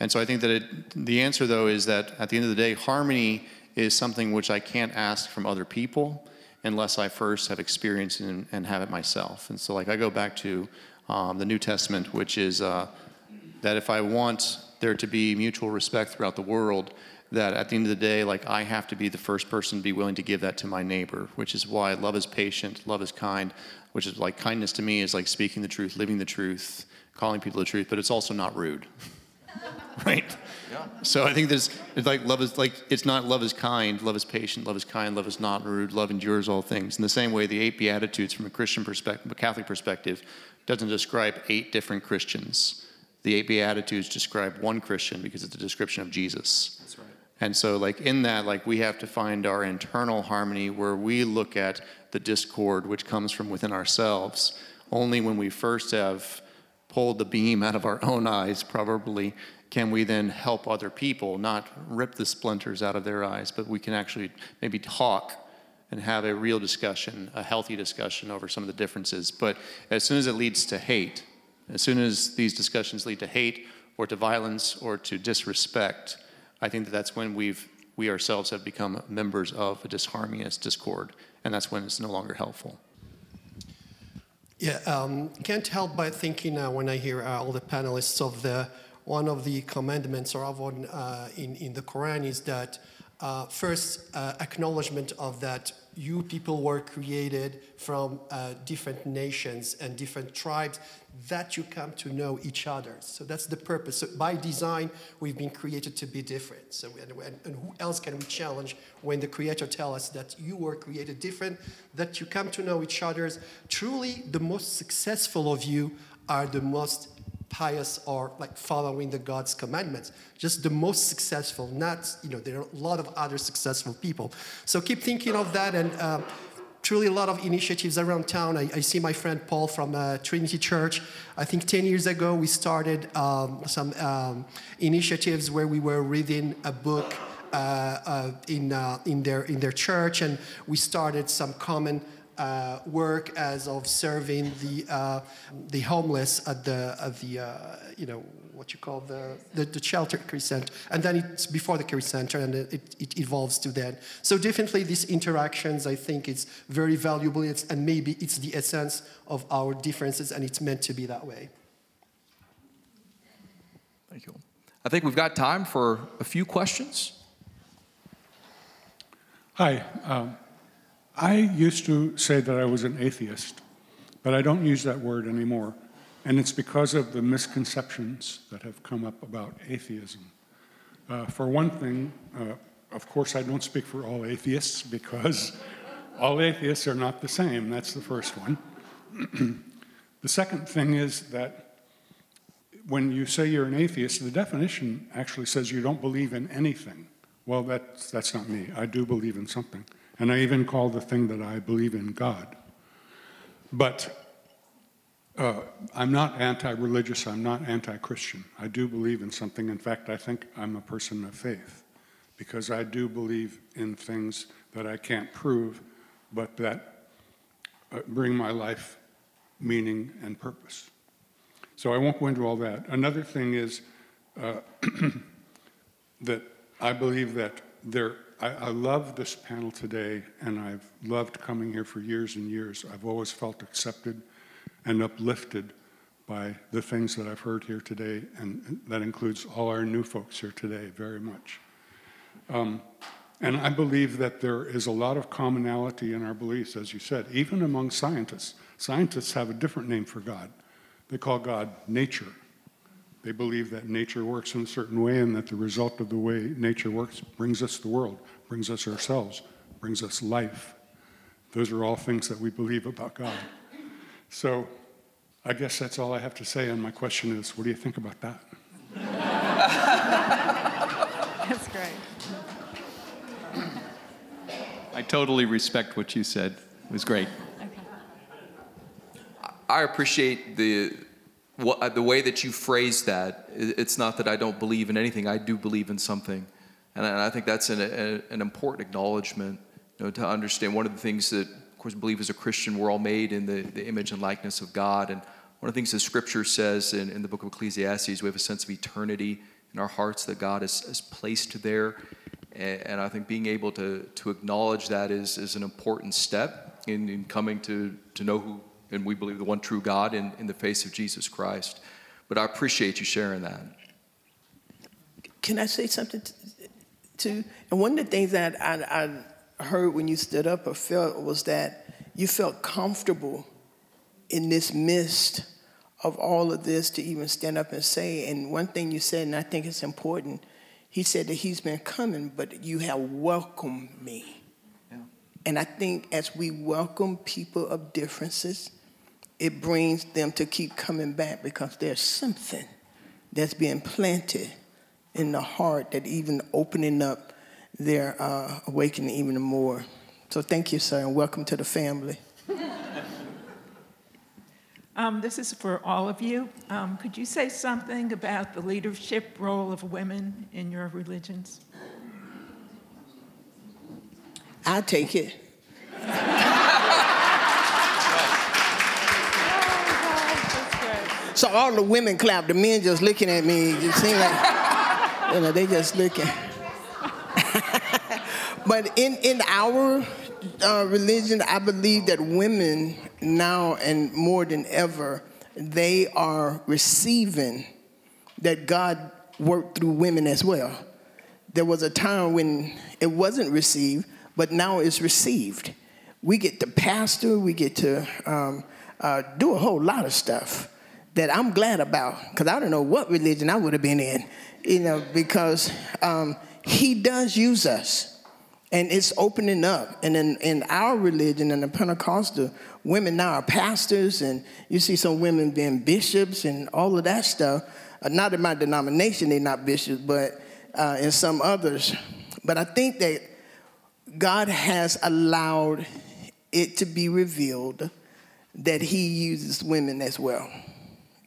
And so I think that it, the answer, though, is that at the end of the day, harmony is something which I can't ask from other people unless I first have experienced and, and have it myself. And so, like, I go back to um, the New Testament, which is uh, that if I want there to be mutual respect throughout the world, that at the end of the day, like I have to be the first person to be willing to give that to my neighbor, which is why love is patient, love is kind, which is like kindness to me is like speaking the truth, living the truth, calling people the truth, but it's also not rude. right? Yeah. So I think there's it's like love is like it's not love is kind, love is patient, love is kind, love is not rude, love endures all things. In the same way, the eight beatitudes from a Christian perspective, a Catholic perspective, doesn't describe eight different Christians. The eight beatitudes describe one Christian because it's a description of Jesus. That's right. And so, like in that, like we have to find our internal harmony where we look at the discord which comes from within ourselves. Only when we first have pulled the beam out of our own eyes, probably, can we then help other people, not rip the splinters out of their eyes, but we can actually maybe talk and have a real discussion, a healthy discussion over some of the differences. But as soon as it leads to hate, as soon as these discussions lead to hate or to violence or to disrespect, I think that that's when we've we ourselves have become members of a disharmonious discord, and that's when it's no longer helpful. Yeah, um, can't help but thinking uh, when I hear uh, all the panelists of the one of the commandments or one uh, in in the Quran is that uh, first uh, acknowledgement of that you people were created from uh, different nations and different tribes that you come to know each other. So that's the purpose. So by design, we've been created to be different. So and, and who else can we challenge when the Creator tells us that you were created different, that you come to know each other? Truly, the most successful of you are the most pious or like following the God's commandments. Just the most successful, not, you know, there are a lot of other successful people. So keep thinking of that and uh, truly a lot of initiatives around town. I, I see my friend Paul from uh, Trinity Church. I think 10 years ago we started um, some um, initiatives where we were reading a book uh, uh, in, uh, in, their, in their church and we started some common uh, work as of serving the uh, the homeless at the at the uh, you know what you call the, the, the shelter care center. And then it's before the care center and it, it evolves to that so definitely these interactions i think it's very valuable. It's, and maybe it's the essence of our differences and it's meant to be that way. Thank you. I think we've got time for a few questions. Hi um, I used to say that I was an atheist, but I don't use that word anymore. And it's because of the misconceptions that have come up about atheism. Uh, for one thing, uh, of course, I don't speak for all atheists because all atheists are not the same. That's the first one. the second thing is that when you say you're an atheist, the definition actually says you don't believe in anything. Well, that's, that's not me. I do believe in something. And I even call the thing that I believe in God. But uh, I'm not anti religious, I'm not anti Christian. I do believe in something. In fact, I think I'm a person of faith because I do believe in things that I can't prove, but that uh, bring my life meaning and purpose. So I won't go into all that. Another thing is uh, that I believe that there I, I love this panel today, and I've loved coming here for years and years. I've always felt accepted and uplifted by the things that I've heard here today, and that includes all our new folks here today very much. Um, and I believe that there is a lot of commonality in our beliefs, as you said, even among scientists. Scientists have a different name for God. They call God nature. They believe that nature works in a certain way and that the result of the way nature works brings us the world brings us ourselves, brings us life. Those are all things that we believe about God. So I guess that's all I have to say. And my question is what do you think about that? That's great. I totally respect what you said. It was great. I appreciate the what, uh, the way that you phrase that. It's not that I don't believe in anything; I do believe in something, and I think that's an, an important acknowledgement. You know, to understand one of the things that, of course, believe as a Christian, we're all made in the, the image and likeness of God, and one of the things that Scripture says in, in the book of Ecclesiastes, we have a sense of eternity in our hearts that God has, has placed there. And, and, I think being able to, to acknowledge that is, is an important step in, in coming to, to know who, and we believe the one true God in, in the face of Jesus Christ. But I appreciate you sharing that. Can I say something too? And one of the things that I, I heard when you stood up or felt was that you felt comfortable in this midst of all of this to even stand up and say. And one thing you said, and I think it's important, he said that he's been coming, but you have welcomed me. Yeah. And I think as we welcome people of differences, it brings them to keep coming back because there's something that's being planted in the heart that even opening up their uh, awakening even more. So thank you, sir, and welcome to the family. Um, this is for all of you. Um, could you say something about the leadership role of women in your religions? I'll take it. so all the women clap, the men just looking at me. You seem like, you know, they just looking. but in, in our uh, religion, I believe that women now and more than ever, they are receiving that God worked through women as well. There was a time when it wasn't received, but now it's received. We get to pastor, we get to um, uh, do a whole lot of stuff that I'm glad about because I don't know what religion I would have been in, you know, because um, He does use us and it's opening up. And in, in our religion, in the Pentecostal, women now are pastors, and you see some women being bishops and all of that stuff. Uh, not in my denomination, they're not bishops, but uh, in some others. But I think that God has allowed it to be revealed that He uses women as well.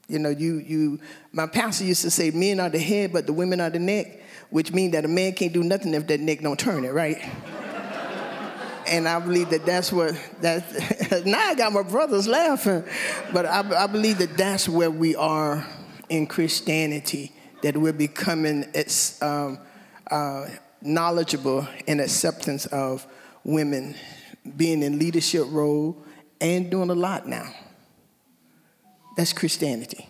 You know, you, you, my pastor used to say, men are the head, but the women are the neck which means that a man can't do nothing if that neck don't turn it, right? and I believe that that's what that. now I got my brothers laughing, but I, I, believe that that's where we are in Christianity. That we're becoming it's, um, uh, knowledgeable in acceptance of women being in leadership role and doing a lot now. That's Christianity.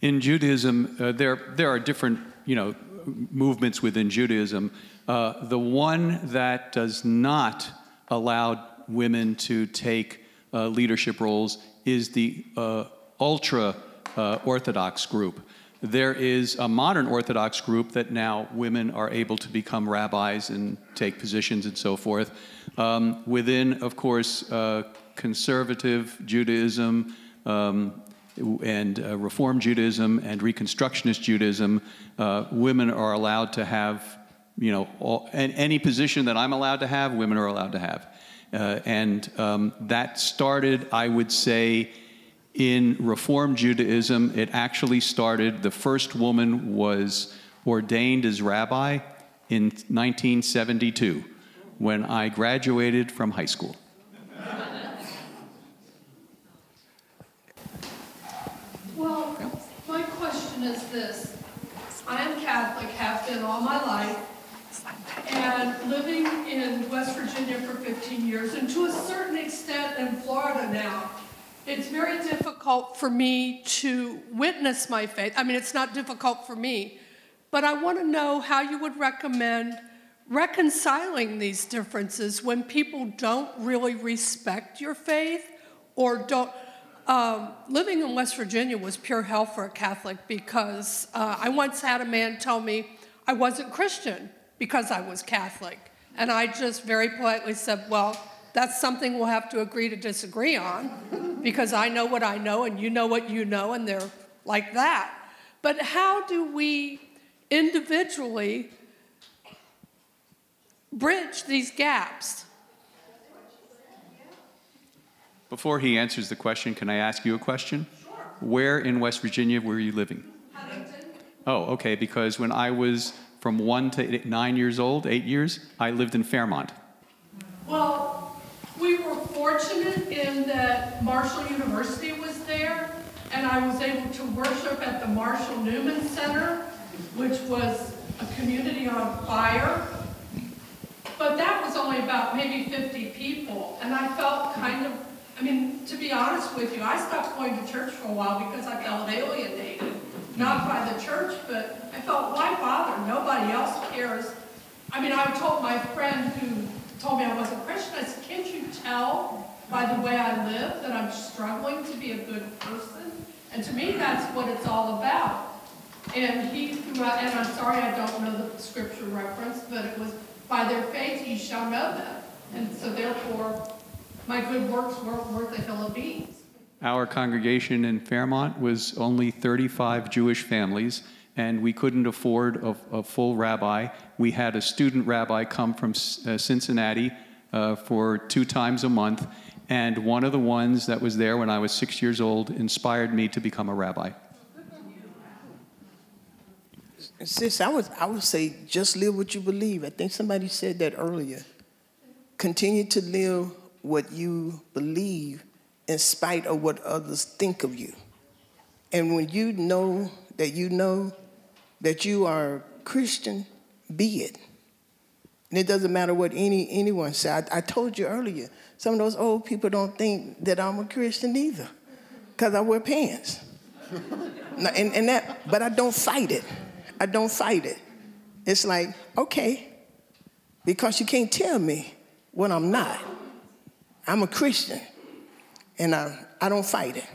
In Judaism, uh, there there are different you know, movements within Judaism. Uh, the one that does not allow women to take uh, leadership roles is the uh, ultra uh, Orthodox group. There is a modern Orthodox group that now women are able to become rabbis and take positions and so forth. Um, within, of course, uh, conservative Judaism, um, and uh, Reform Judaism and Reconstructionist Judaism, uh, women are allowed to have, you know, all, any position that I'm allowed to have, women are allowed to have. Uh, and um, that started, I would say, in Reform Judaism. It actually started, the first woman was ordained as rabbi in 1972 when I graduated from high school. is this. I am Catholic, have been all my life, and living in West Virginia for 15 years, and to a certain extent in Florida now. It's very difficult for me to witness my faith. I mean, it's not difficult for me, but I want to know how you would recommend reconciling these differences when people don't really respect your faith or don't um, living in West Virginia was pure hell for a Catholic because uh, I once had a man tell me I wasn't Christian because I was Catholic. And I just very politely said, Well, that's something we'll have to agree to disagree on because I know what I know and you know what you know, and they're like that. But how do we individually bridge these gaps? Before he answers the question, can I ask you a question? Sure. Where in West Virginia were you living? Huntington. Oh, okay, because when I was from one to nine years old, eight years, I lived in Fairmont. Well, we were fortunate in that Marshall University was there, and I was able to worship at the Marshall Newman Center, which was a community on fire. But that was only about maybe 50 people, and I felt kind of, I mean, to be honest with you, I stopped going to church for a while because I felt alienated. Not by the church, but I felt, why bother? Nobody else cares. I mean, I told my friend who told me I wasn't Christian, I said, can't you tell by the way I live that I'm struggling to be a good person? And to me, that's what it's all about. And he and I'm sorry I don't know the scripture reference, but it was, by their faith ye shall know them. And so therefore, my good works weren't worth a hill of beans. Our congregation in Fairmont was only 35 Jewish families, and we couldn't afford a, a full rabbi. We had a student rabbi come from uh, Cincinnati uh, for two times a month, and one of the ones that was there when I was six years old inspired me to become a rabbi. Sis, I would, I would say just live what you believe. I think somebody said that earlier. Continue to live what you believe in spite of what others think of you. And when you know that you know that you are Christian, be it. And it doesn't matter what any anyone said. I, I told you earlier, some of those old people don't think that I'm a Christian either, because I wear pants. and, and that, but I don't fight it. I don't fight it. It's like, okay, because you can't tell me what I'm not. I'm a Christian and I, I don't fight it.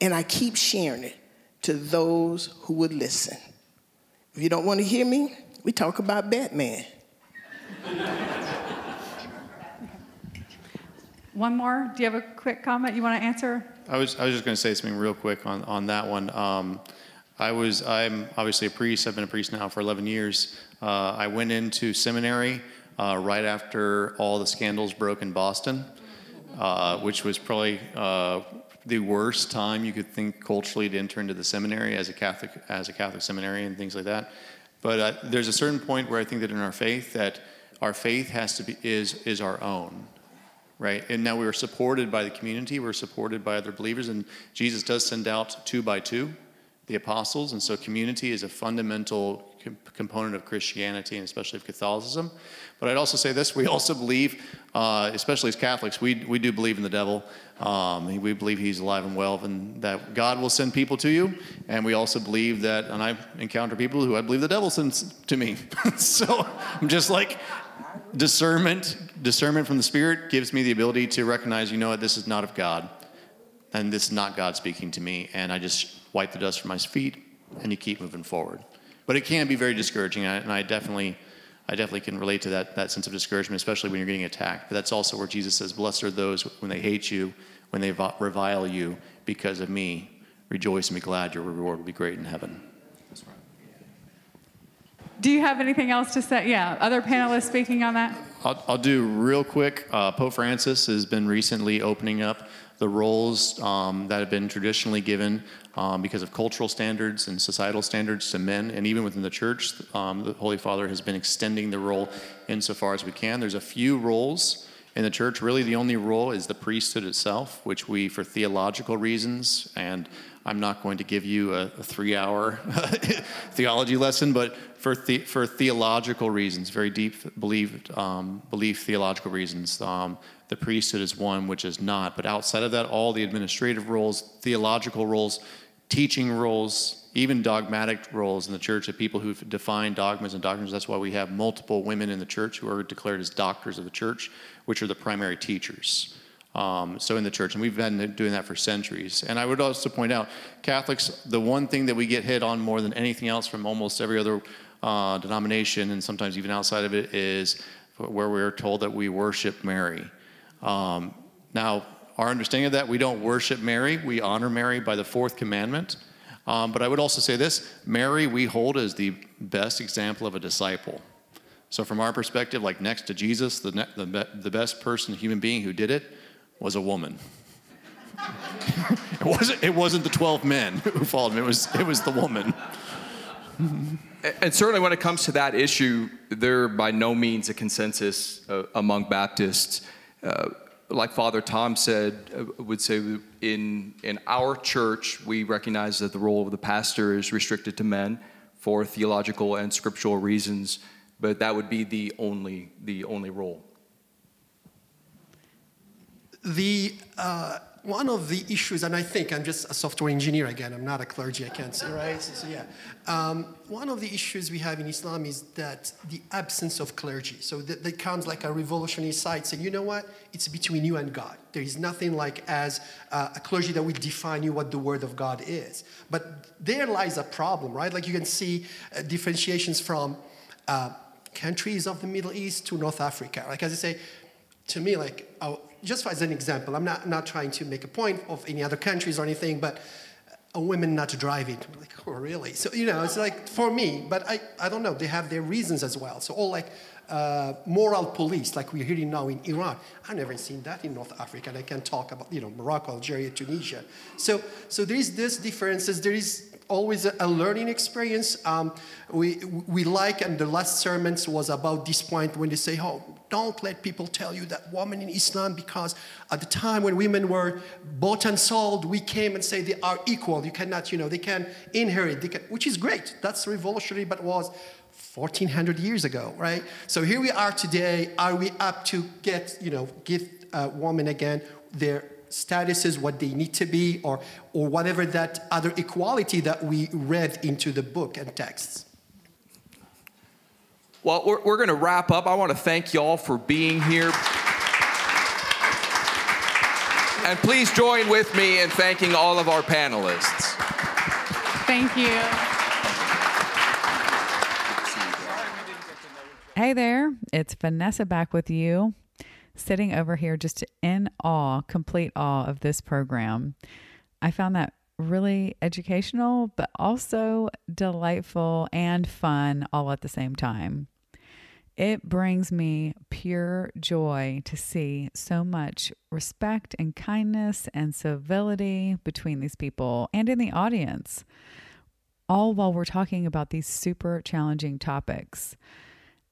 And I keep sharing it to those who would listen. If you don't want to hear me, we talk about Batman. One more. Do you have a quick comment you want to answer? I was, I was just going to say something real quick on, on that one. Um, I was, I'm obviously a priest. I've been a priest now for 11 years. Uh, I went into seminary uh, right after all the scandals broke in Boston. Uh, which was probably uh, the worst time you could think culturally to enter into the seminary as a Catholic, as a Catholic seminary and things like that. But uh, there's a certain point where I think that in our faith, that our faith has to be is is our own, right? And now we are supported by the community, we're supported by other believers, and Jesus does send out two by two the apostles, and so community is a fundamental component of Christianity and especially of Catholicism. But I'd also say this we also believe, uh, especially as Catholics, we, we do believe in the devil. Um, we believe he's alive and well and that God will send people to you. And we also believe that, and I encounter people who I believe the devil sends to me. so I'm just like, discernment, discernment from the Spirit gives me the ability to recognize, you know what, this is not of God. And this is not God speaking to me. And I just wipe the dust from my feet and you keep moving forward. But it can be very discouraging, and I definitely, I definitely can relate to that, that sense of discouragement, especially when you're getting attacked. But that's also where Jesus says, Blessed are those when they hate you, when they revile you because of me. Rejoice and be glad, your reward will be great in heaven. Do you have anything else to say? Yeah, other panelists speaking on that? I'll, I'll do real quick. Uh, Pope Francis has been recently opening up the roles um, that have been traditionally given um, because of cultural standards and societal standards to men. And even within the church, um, the Holy Father has been extending the role insofar as we can. There's a few roles in the church. Really, the only role is the priesthood itself, which we, for theological reasons, and I'm not going to give you a, a three hour theology lesson, but for, the, for theological reasons, very deep believed, um, belief theological reasons, um, the priesthood is one which is not. But outside of that, all the administrative roles, theological roles, teaching roles, even dogmatic roles in the church of people who've defined dogmas and doctrines. That's why we have multiple women in the church who are declared as doctors of the church, which are the primary teachers. Um, so in the church, and we've been doing that for centuries. And I would also point out, Catholics, the one thing that we get hit on more than anything else from almost every other uh, denomination, and sometimes even outside of it, is where we are told that we worship Mary. Um, now, our understanding of that, we don't worship Mary, we honor Mary by the fourth commandment. Um, but I would also say this Mary, we hold as the best example of a disciple. So, from our perspective, like next to Jesus, the, the, the best person, human being who did it was a woman. it wasn't. It wasn't the twelve men who followed him. It was. It was the woman. And certainly, when it comes to that issue, there by no means a consensus uh, among Baptists. Uh, like Father Tom said, uh, would say in in our church, we recognize that the role of the pastor is restricted to men for theological and scriptural reasons, but that would be the only the only role. The uh, one of the issues, and I think I'm just a software engineer again, I'm not a clergy, I can't say, right? So, so yeah. Um, one of the issues we have in Islam is that the absence of clergy. So that, that comes like a revolutionary side saying, you know what? It's between you and God. There is nothing like as uh, a clergy that will define you what the word of God is. But there lies a problem, right? Like you can see uh, differentiations from uh, countries of the Middle East to North Africa. Like as I say, to me, like, oh, just as an example, I'm not, not trying to make a point of any other countries or anything, but a woman not driving, I'm like, oh, really? So, you know, it's like for me, but I, I don't know, they have their reasons as well. So, all like uh, moral police, like we're hearing now in Iran, I've never seen that in North Africa. And I can talk about, you know, Morocco, Algeria, Tunisia. So, so there is this differences. There is always a, learning experience. Um, we, we like, and the last sermons was about this point when they say, oh, don't let people tell you that woman in Islam, because at the time when women were bought and sold, we came and say they are equal. You cannot, you know, they can inherit, they can, which is great. That's revolutionary, but was 1400 years ago, right? So here we are today. Are we up to get, you know, give uh, women again their statuses, what they need to be, or, or whatever that other equality that we read into the book and texts? Well, we're, we're going to wrap up. I want to thank y'all for being here. And please join with me in thanking all of our panelists. Thank you. Hey there, it's Vanessa back with you, sitting over here just in awe, complete awe of this program. I found that really educational, but also delightful and fun all at the same time. It brings me pure joy to see so much respect and kindness and civility between these people and in the audience, all while we're talking about these super challenging topics.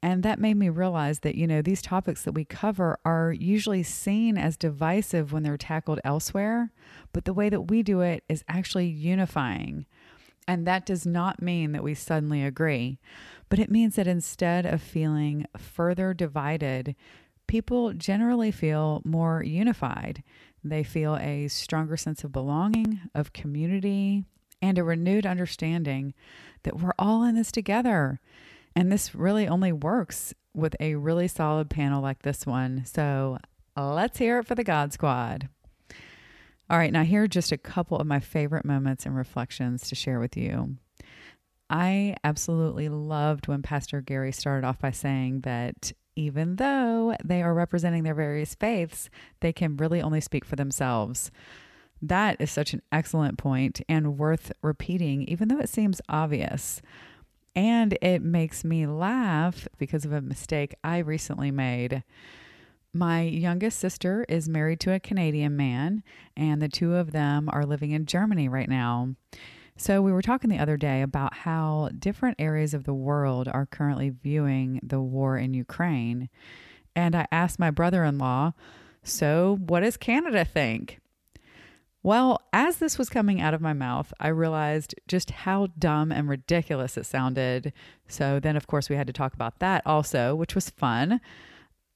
And that made me realize that, you know, these topics that we cover are usually seen as divisive when they're tackled elsewhere, but the way that we do it is actually unifying. And that does not mean that we suddenly agree, but it means that instead of feeling further divided, people generally feel more unified. They feel a stronger sense of belonging, of community, and a renewed understanding that we're all in this together. And this really only works with a really solid panel like this one. So let's hear it for the God Squad. All right, now here are just a couple of my favorite moments and reflections to share with you. I absolutely loved when Pastor Gary started off by saying that even though they are representing their various faiths, they can really only speak for themselves. That is such an excellent point and worth repeating, even though it seems obvious. And it makes me laugh because of a mistake I recently made. My youngest sister is married to a Canadian man, and the two of them are living in Germany right now. So, we were talking the other day about how different areas of the world are currently viewing the war in Ukraine. And I asked my brother in law, So, what does Canada think? Well, as this was coming out of my mouth, I realized just how dumb and ridiculous it sounded. So, then of course, we had to talk about that also, which was fun.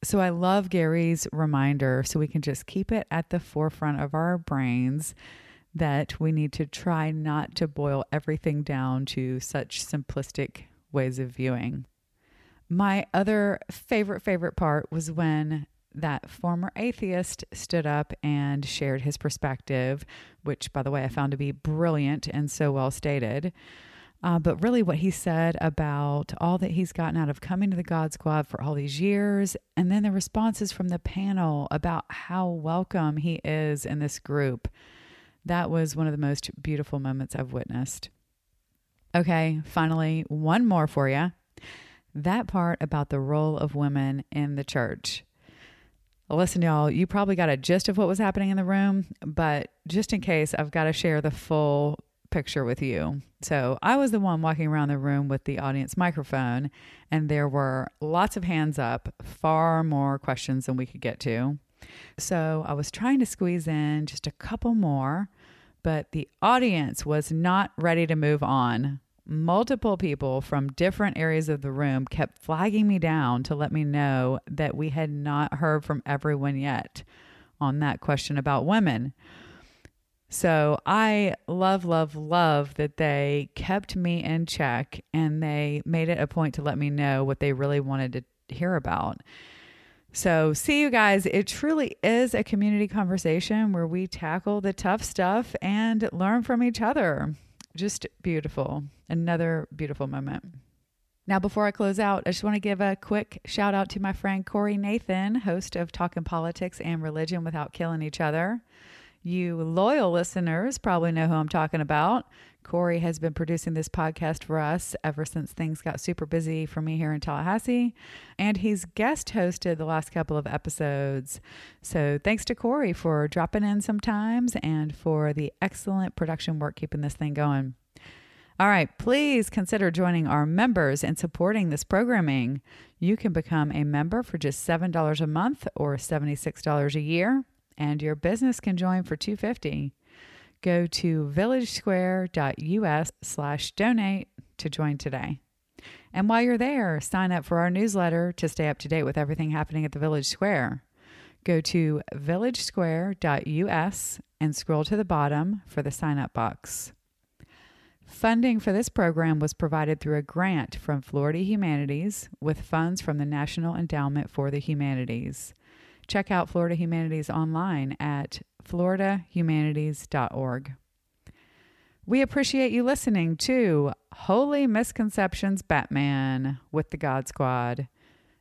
So, I love Gary's reminder so we can just keep it at the forefront of our brains that we need to try not to boil everything down to such simplistic ways of viewing. My other favorite, favorite part was when that former atheist stood up and shared his perspective, which, by the way, I found to be brilliant and so well stated. Uh, but really, what he said about all that he's gotten out of coming to the God Squad for all these years, and then the responses from the panel about how welcome he is in this group that was one of the most beautiful moments I've witnessed. Okay, finally, one more for you. That part about the role of women in the church. Listen, y'all, you probably got a gist of what was happening in the room, but just in case, I've got to share the full picture with you. So I was the one walking around the room with the audience microphone, and there were lots of hands up, far more questions than we could get to. So I was trying to squeeze in just a couple more, but the audience was not ready to move on. Multiple people from different areas of the room kept flagging me down to let me know that we had not heard from everyone yet on that question about women. So I love, love, love that they kept me in check and they made it a point to let me know what they really wanted to hear about. So, see you guys. It truly is a community conversation where we tackle the tough stuff and learn from each other. Just beautiful. Another beautiful moment. Now, before I close out, I just want to give a quick shout out to my friend Corey Nathan, host of Talking Politics and Religion Without Killing Each Other. You loyal listeners probably know who I'm talking about. Corey has been producing this podcast for us ever since things got super busy for me here in Tallahassee, and he's guest hosted the last couple of episodes. So thanks to Corey for dropping in sometimes and for the excellent production work keeping this thing going. All right, please consider joining our members and supporting this programming. You can become a member for just $7 a month or $76 a year, and your business can join for 250 Go to villagesquare.us slash donate to join today. And while you're there, sign up for our newsletter to stay up to date with everything happening at the Village Square. Go to villagesquare.us and scroll to the bottom for the sign up box. Funding for this program was provided through a grant from Florida Humanities with funds from the National Endowment for the Humanities. Check out Florida Humanities online at floridahumanities.org. We appreciate you listening to Holy Misconceptions Batman with the God Squad.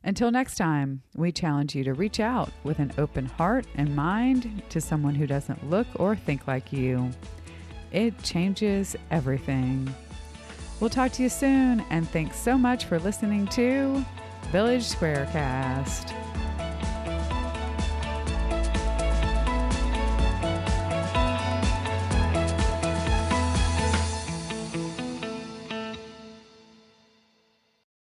Until next time, we challenge you to reach out with an open heart and mind to someone who doesn't look or think like you. It changes everything. We'll talk to you soon, and thanks so much for listening to Village Squarecast.